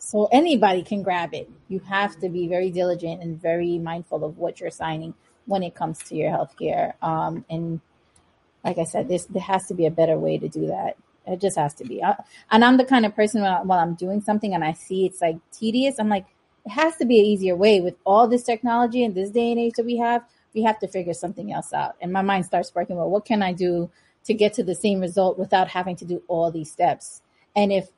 So anybody can grab it. You have to be very diligent and very mindful of what you're signing when it comes to your healthcare um and like i said there has to be a better way to do that. It just has to be. I, and i'm the kind of person I, while i'm doing something and i see it's like tedious i'm like it has to be an easier way. With all this technology and this day and age that we have we have to figure something else out. And my mind starts working well what can i do to get to the same result without having to do all these steps? And if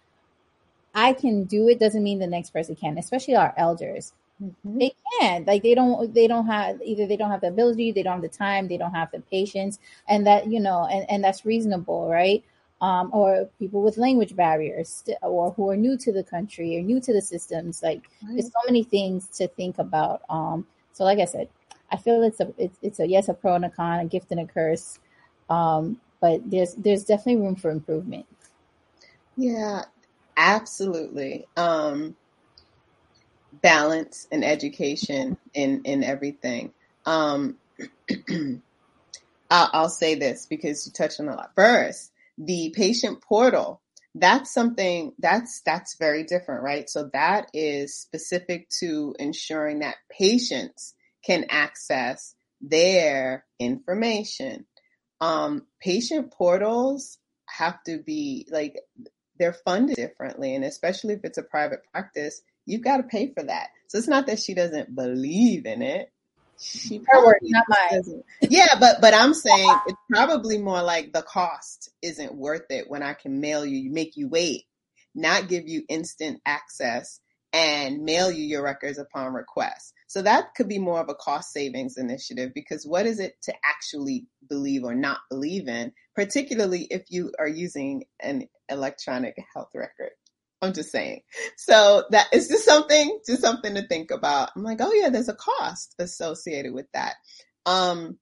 i can do it doesn't mean the next person can especially our elders Mhm. they can't like they don't they don't have either they don't have the ability they don't have the time they don't have the patience and that you know and, and that's reasonable right um, or people with language barriers or who are new to the country or new to the systems like there's so many things to think about um, so like i said i feel it's a it's, it's a yes a pro and a con a gift and a curse um, but there's there's definitely room for improvement Yeah, absolutely. Um, balance and education in in everything. Um, I'll, say this because you touched on a lot. First, the patient portal. That's something that's that's very different, right? So that is specific to ensuring that patients can access their information. Um, patient portals have to be like they're funded differently, and especially if it's a private practice, you've got to pay for that. So it's not that she doesn't believe in it. She Her probably not mine. Yeah, but but I'm saying it's probably more like the cost isn't worth it when I can mail you, make you wait, not give you instant access and mail you your records upon request. So that could be more of a cost savings initiative because what is it to actually believe or not believe in, particularly if you are using an electronic health record? I'm just saying. So that is just something, just something to think about. I'm like, oh yeah, there's a cost associated with that. Um,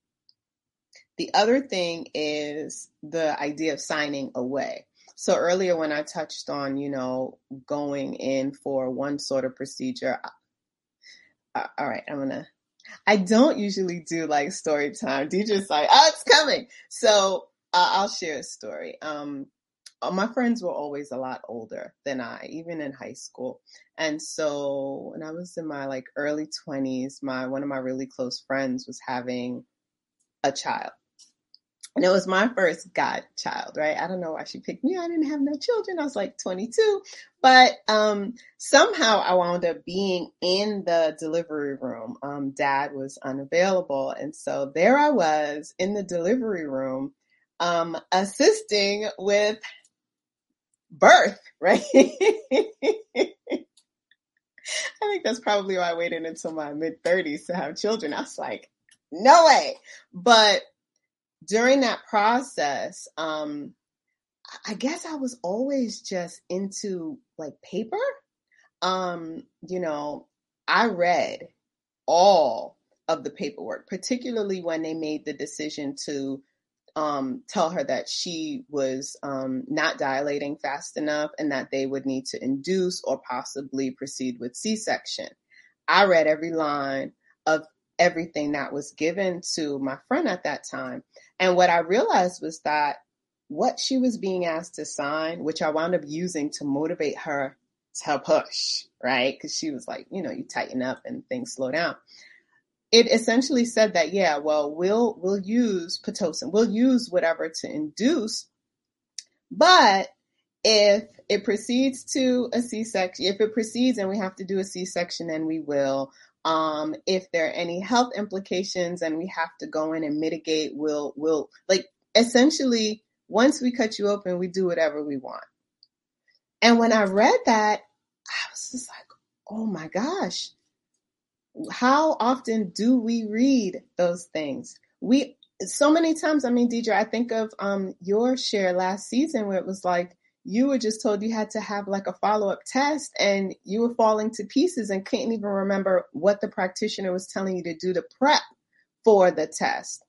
the other thing is the idea of signing away. So earlier when I touched on, you know, going in for one sort of procedure, uh, all right, I'm gonna. I don't usually do like story time. DJ's like, oh, it's coming. So uh, I'll share a story. Um, my friends were always a lot older than I, even in high school. And so when I was in my like early 20s, my one of my really close friends was having a child. And it was my first godchild, right? I don't know why she picked me. I didn't have no children. I was like 22. But um, somehow I wound up being in the delivery room. Um, Dad was unavailable. And so there I was in the delivery room um, assisting with birth, right? I think that's probably why I waited until my mid 30s to have children. I was like, no way. But during that process, um, I guess I was always just into like paper. Um, you know, I read all of the paperwork, particularly when they made the decision to um, tell her that she was um, not dilating fast enough and that they would need to induce or possibly proceed with C section. I read every line of everything that was given to my friend at that time. And what I realized was that what she was being asked to sign, which I wound up using to motivate her to push, right? Because she was like, you know, you tighten up and things slow down it essentially said that yeah well we'll we'll use pitocin. We'll use whatever to induce but if it proceeds to a c-section if it proceeds and we have to do a c-section then we will. Um, if there are any health implications and we have to go in and mitigate we'll we'll like essentially once we cut you open we do whatever we want. And when i read that i was just like oh my gosh how often do we read those things? We so many times. I mean, Deidre, I think of um your share last season where it was like you were just told you had to have like a follow up test, and you were falling to pieces and couldn't even remember what the practitioner was telling you to do to prep for the test.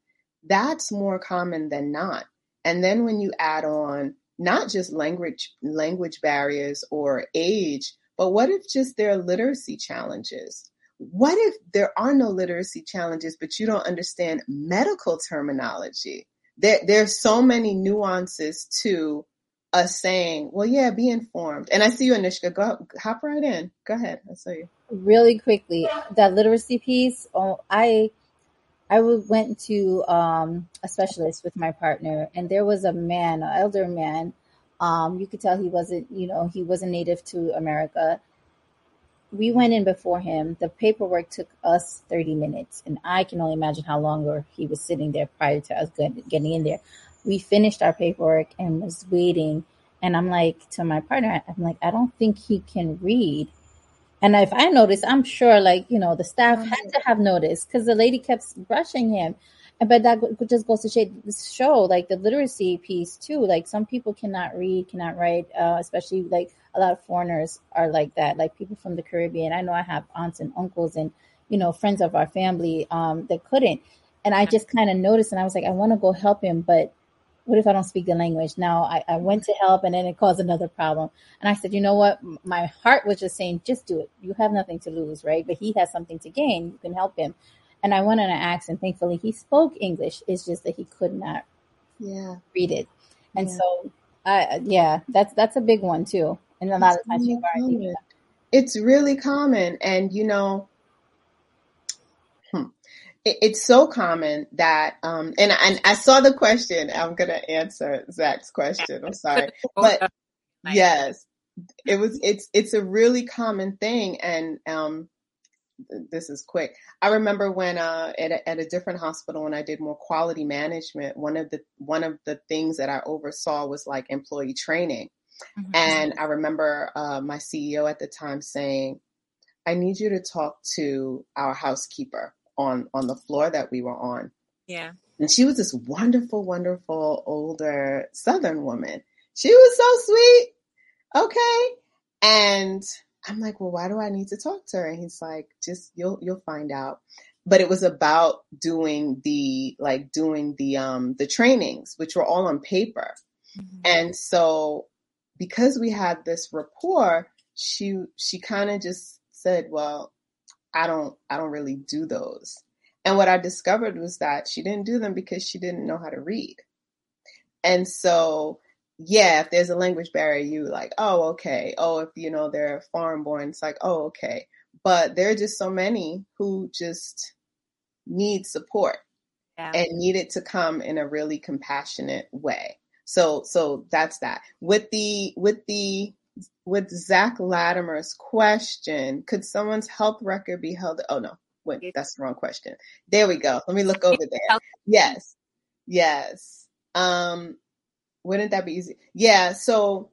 That's more common than not. And then when you add on not just language language barriers or age, but what if just there are literacy challenges? What if there are no literacy challenges, but you don't understand medical terminology? There, there's so many nuances to us saying, well, yeah, be informed. And I see you, Anushka. Go, hop right in. Go ahead. I saw you. Really quickly, that literacy piece. Oh, I, I went to um, a specialist with my partner, and there was a man, an elder man. Um, you could tell he wasn't, you know, he wasn't native to America we went in before him. The paperwork took us 30 minutes, and I can only imagine how longer he was sitting there prior to us getting in there. We finished our paperwork and was waiting, and I'm like to my partner, I'm like, I don't think he can read. And if I noticed, I'm sure, like you know, the staff had to have noticed because the lady kept brushing him. But that just goes to show, like the literacy piece too. Like some people cannot read, cannot write, uh, especially like a lot of foreigners are like that, like people from the Caribbean. I know I have aunts and uncles and, you know, friends of our family um, that couldn't. And I just kind of noticed and I was like, I want to go help him, but what if I don't speak the language? Now I, I went to help and then it caused another problem. And I said, you know what? My heart was just saying, just do it. You have nothing to lose, right? But he has something to gain. You can help him. And I went and I asked, and thankfully he spoke English. It's just that he could not yeah. read it. And Yeah. so, I yeah, that's that's a big one too. And a lot It's of times aren't common. It's really common. And, you know, hmm, it, it's so common that, um, and, and I saw the question. I'm going to answer Zach's question. I'm sorry. But yes, it was, it's, it's a really common thing. And, um, this is quick. I remember when, uh, at a, at a different hospital, when I did more quality management, one of the, one of the things that I oversaw was like employee training. Mhm. And I remember uh, my CEO at the time saying, "I need you to talk to our housekeeper on on the floor that we were on." yeah, And she was this wonderful, wonderful older Southern woman. She was so sweet. Okay, and I'm like, "Well, why do I need to talk to her?" And he's like, "Just you'll you'll find out." But it was about doing the like doing the um the trainings, which were all on paper. Mhm. And so because we had this rapport, she she kind of just said, "Well, I don't I don't really do those." And what I discovered was that she didn't do them because she didn't know how to read. And so yeah, if there's a language barrier, you like, oh, okay. Oh, if you know they're foreign born, it's like, oh, okay. But there are just so many who just need support yeah. and need it to come in a really compassionate way. So so that's that. With the with the with Zach Latimer's question, could someone's health record be held? Oh no, wait, that's the wrong question. There we go. Let me look over there. Yes, yes. Um, wouldn't that be easy? Yeah. So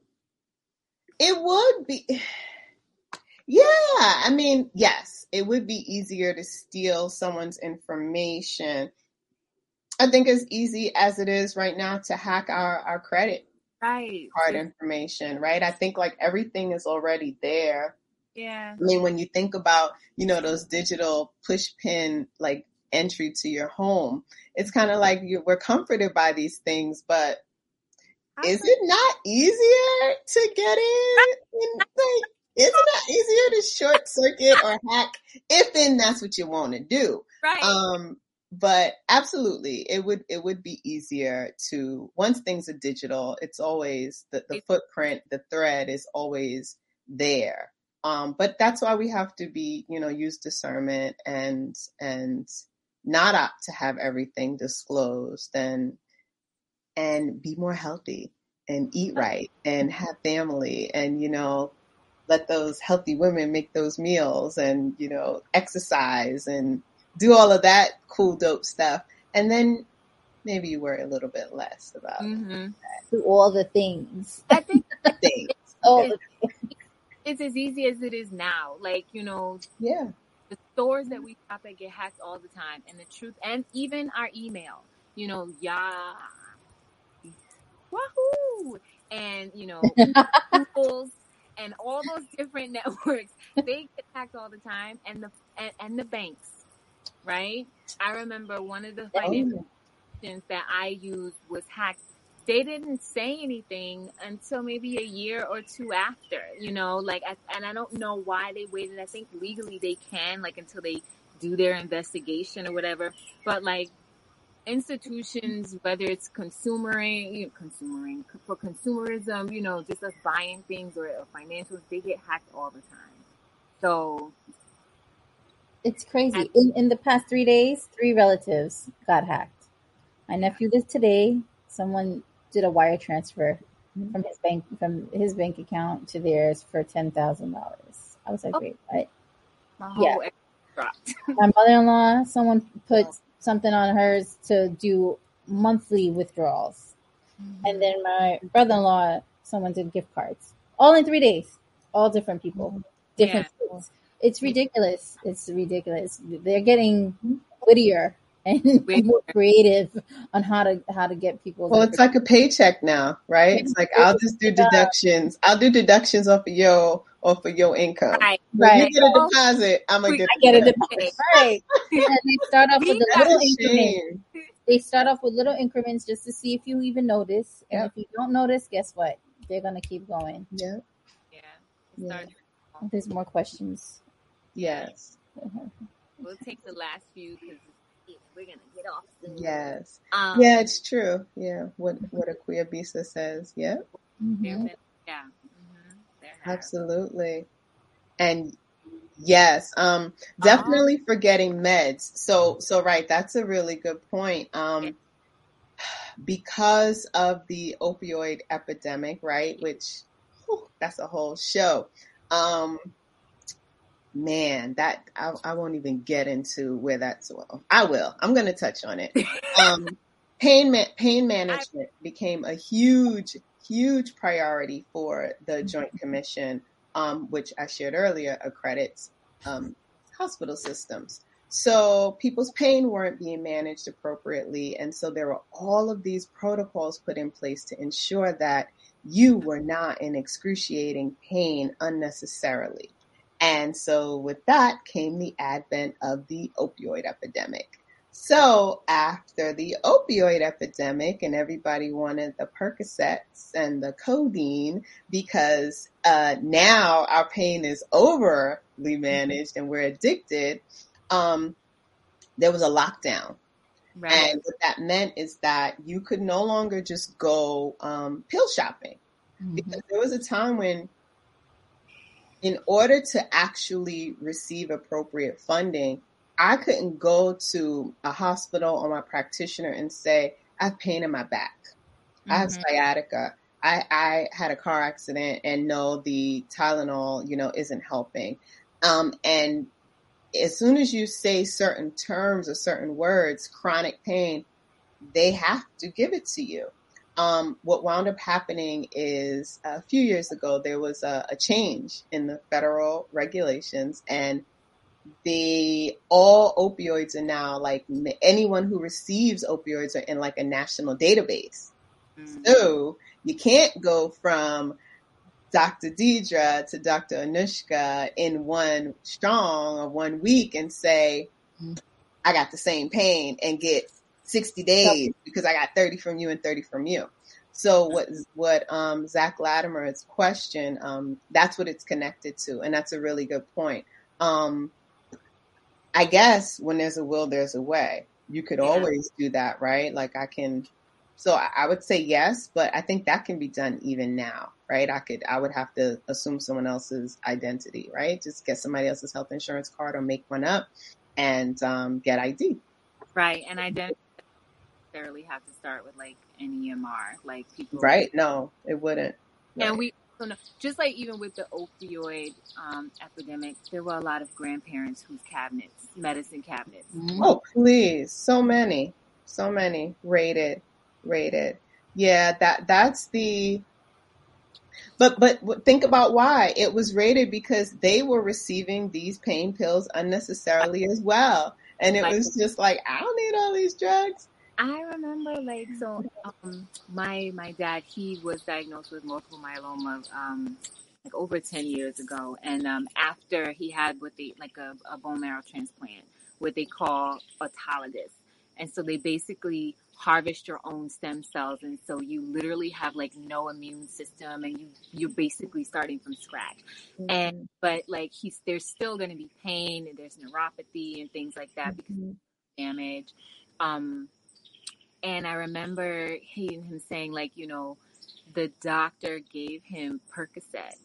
it would be. Yeah, I mean, yes, it would be easier to steal someone's information. I think as easy as it is right now to hack our, our credit right. card information, right? I think like everything is already there. Yeah. I mean, when you think about, you know, those digital push pin like entry to your home, it's kind of like you, we're comforted by these things, but I is it not easier to get in? like, is it not easier to short circuit or hack if then that's what you want to do? right. Um, but absolutely, it would it would be easier to once things are digital, it's always the, the footprint, the thread is always there. Um, but that's why we have to be, you know, use discernment and and not opt to have everything disclosed and and be more healthy and eat right and have family and you know let those healthy women make those meals and you know exercise and do all of that cool dope stuff and then maybe you worry a little bit less about hmm Do all the things. I think things. All the it's as easy as it is now. Like, you know, Yeah. the stores that we shop at get hacked all the time. And the truth, and even our email, you know, yeah, Yahoo, and, you know, Google's and all those different networks, they get hacked all the time. And the, and, and the banks, right? I remember one of the oh, financial institutions that I used was hacked. They didn't say anything until maybe a year or two after, you know, like, and I don't know why they waited. I think legally they can, like, until they do their investigation or whatever. But like, institutions, whether it's consumering, you know, consumering for consumerism, you know, just us buying things or, or financials, they get hacked all the time. So It's crazy. In, in the past three days, three relatives got hacked. My nephew did today. Someone did a wire transfer from his bank from his bank account to theirs for ten thousand dollars. I was like, Oh. wait, what? Yeah. My mother-in-law, someone oh. put something on hers to do monthly withdrawals, and then my brother-in-law, someone did gift cards, all in three days. All different people, different states. It's ridiculous. It's ridiculous. They're getting wittier and Wittier. more creative on how to how to get people. Well, it's like a paycheck now, right? It's like I'll just do deductions. I'll do deductions off of your off of your income. Right. When right. you get a deposit, I'm gonna get I get it. it. Right. and they start off with the That's little a increment. they start off with little increments just to see if you even notice. And Yep. if you don't notice, guess what? They're gonna keep going. Yeah. Yeah. Yeah. There's more questions. Yes. We'll take the last few because we're gonna get off soon. Yes. Um, Yeah, it's true. Yeah. What what Bisa says. Yeah. there Mhm. yeah. Absolutely. And yes, um definitely forgetting meds. So so right, that's a really good point. Um because of the opioid epidemic, right, which whew, that's a whole show. Um man, that I, I won't even get into where that's well. I will. I'm going to touch on it. Um pain ma- pain management became a huge huge priority for the Joint Commission, um, which I shared earlier accredits um, hospital systems. So people's pain weren't being managed appropriately, and so there were all of these protocols put in place to ensure that you were not in excruciating pain unnecessarily. And so with that came the advent of the opioid epidemic. So after the opioid epidemic and everybody wanted the Percocets and the codeine because uh, now our pain is overly managed and we're addicted, um, there was a lockdown. Right. And what that meant is that you could no longer just go um, pill shopping because there was a time when in order to actually receive appropriate funding, I couldn't go to a hospital or my practitioner and say, I have pain in my back. I have Mhm. sciatica. I, I had a car accident and no, the Tylenol, you know, isn't helping. Um, and as soon as you say certain terms or certain words, chronic pain, they have to give it to you. Um, what wound up happening is a few years ago, there was a, a change in the federal regulations and the all opioids are now like anyone who receives opioids are in like a national database. Mm. So you can't go from Dr. Deidre to Dr. Anushka in one strong or one week and say. I got the same pain and get 60 days because I got 30 from you and 30 from you. So what what um, Zach Latimer's question, um, that's what it's connected to, and that's a really good point. Um, I guess when there's a will, there's a way. You could Yeah. always do that, right? Like I can. So I would say yes, but I think that can be done even now, right? I could, I would have to assume someone else's identity, right? Just get somebody else's health insurance card or make one up and um, get ID. Right. And I don't necessarily have to start with like an EMR, like people. Right? No, it wouldn't. And Right. we also know, just like even with the opioid um, epidemic, there were a lot of grandparents whose cabinets, medicine cabinets. Mhm. Oh, please. So many. So many. Rated. Rated. Yeah, that that's the but but think about why. It was rated because they were receiving these pain pills unnecessarily as well. And it was just like, I don't need all these drugs. I remember like so um my my dad he was diagnosed with multiple myeloma um like over 10 years ago. And um after he had what they like a, a bone marrow transplant what they call autologous. And so they basically harvest your own stem cells. And so you literally have like no immune system and you you're basically starting from scratch. And but like he's there's still going to be pain and there's neuropathy and things like that because Mhm. damage. Um, and I remember hearing him saying, like, you know, the doctor gave him Percocet,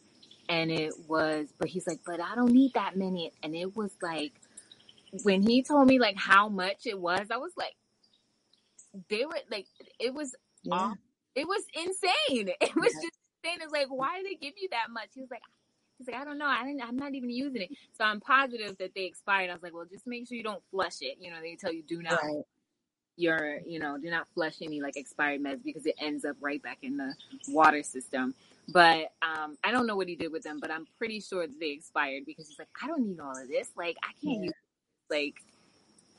and it was, but he's like, but I don't need that many. And it was like, when he told me like how much it was, I was like, they were like, it was, Yeah. off. it was insane. It was Yeah. just insane. It's like, why did they give you that much? He was like, he's like, I don't know. I didn't, I'm not even using it. So I'm positive that they expired. I was like, well, just make sure you don't flush it. You know, they tell you do not Right. Your, you know, do not flush any like expired meds because it ends up right back in the water system. But um, I don't know what he did with them, but I'm pretty sure they expired because he's like, I don't need all of this. Like, I can't Yeah. use like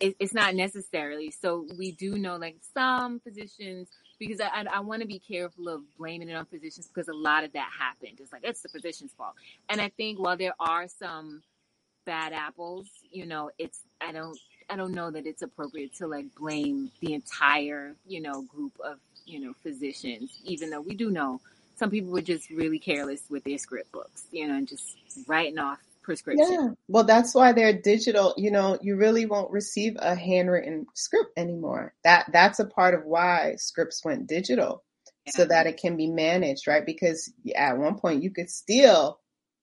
it, it's not necessarily. So we do know like some physicians because I, I, I want to be careful of blaming it on physicians because a lot of that happened. It's like it's the physician's fault. And I think while there are some bad apples, you know, it's I don't I don't know that it's appropriate to like blame the entire, you know, group of, you know, physicians, even though we do know some people were just really careless with their script books, you know, and just writing off prescription. Yeah. Well, that's why they're digital. You know, you really won't receive a handwritten script anymore. That that's a part of why scripts went digital. Yeah. So that it can be managed, right? Because at one point you could steal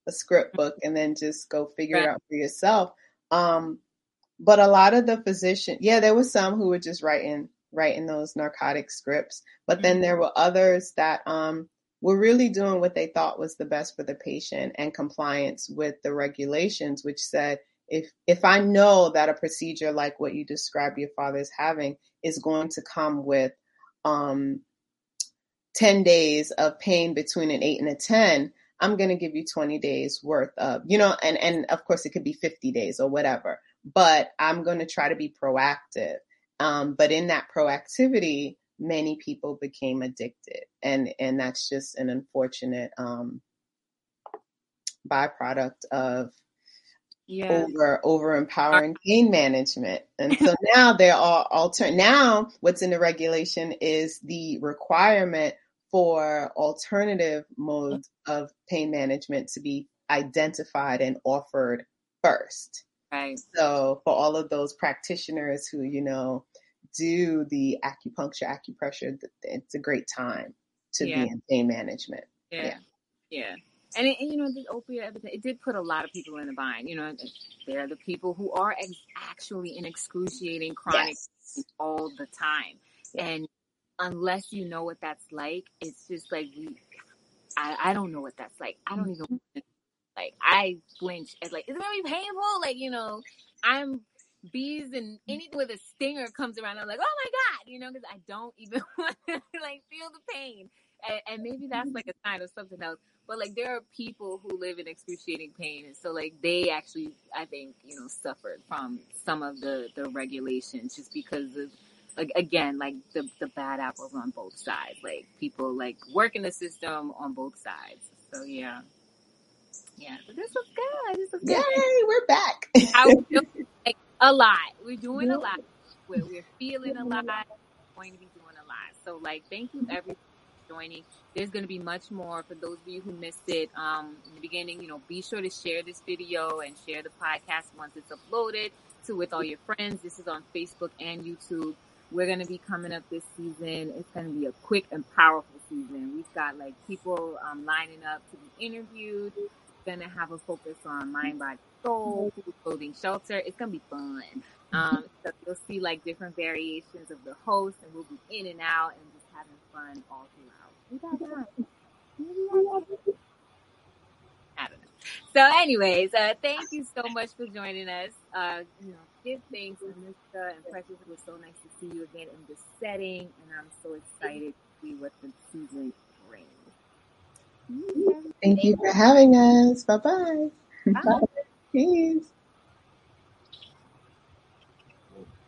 a script book and then just go figure right. it out for yourself. Um, but a lot of the physician, yeah, there was some who were just writing writing those narcotic scripts, but mm-hmm. then there were others that um were really doing what they thought was the best for the patient and compliance with the regulations, which said if if I know that a procedure like what you described your father is having is going to come with um, 10 days of pain between an 8 and a 10 i'm going to give you 20 days worth of you know and and of course it could be 50 days or whatever but i'm going to try to be proactive. Um, but in that proactivity many people became addicted and and that's just an unfortunate um, byproduct of yeah. over over empowering pain management. And so now there are alter now what's in the regulation is the requirement for alternative modes of pain management to be identified and offered first right so for all of those practitioners who you know do the acupuncture, acupressure, it's a great time to yeah. be in pain management. Yeah. Yeah. yeah. And, it, and, you know, the opioid epidemic, it did put a lot of people in the bind. You know, they're the people who are ex- actually in excruciating chronic yes. all the time. Yeah. And unless you know what that's like, it's just like, we, I, I don't know what that's like. I don't even like, I flinch at like, is it going to be painful? Like, you know, I'm bees and anything with a stinger comes around, I'm like, oh my god, you know, because I don't even want to like feel the pain, and, and, maybe that's like a sign of something else. But like, there are people who live in excruciating pain, and so like they actually, I think, you know, suffered from some of the the regulations just because of. Like again, like the the bad apples on both sides. Like people like work in the system on both sides. So yeah, yeah. But this was good. This was good. Yay, we're back. I like, a lot. We're doing a lot. We're, we're feeling a lot. We're going to be doing a lot. So, like, thank you everyone for joining. There's going to be much more for those of you who missed it um, in the beginning. You know, be sure to share this video and share the podcast once it's uploaded to with all your friends. This is on Facebook and YouTube. We're going to be coming up this season. It's going to be a quick and powerful season. We've got like people um, lining up to be interviewed. To have a focus on mind, body, soul, clothing, shelter. It's gonna be fun. Um, so you'll see like different variations of the host, and we'll be in and out and just having fun all throughout. I don't know. So, anyways, uh, thank you so much for joining us. Uh, you know, give thanks to Mr. and Precious. It was so nice to see you again in this setting, and I'm so excited to see what the season. Thank you for having us. Bye-bye. Bye. Peace.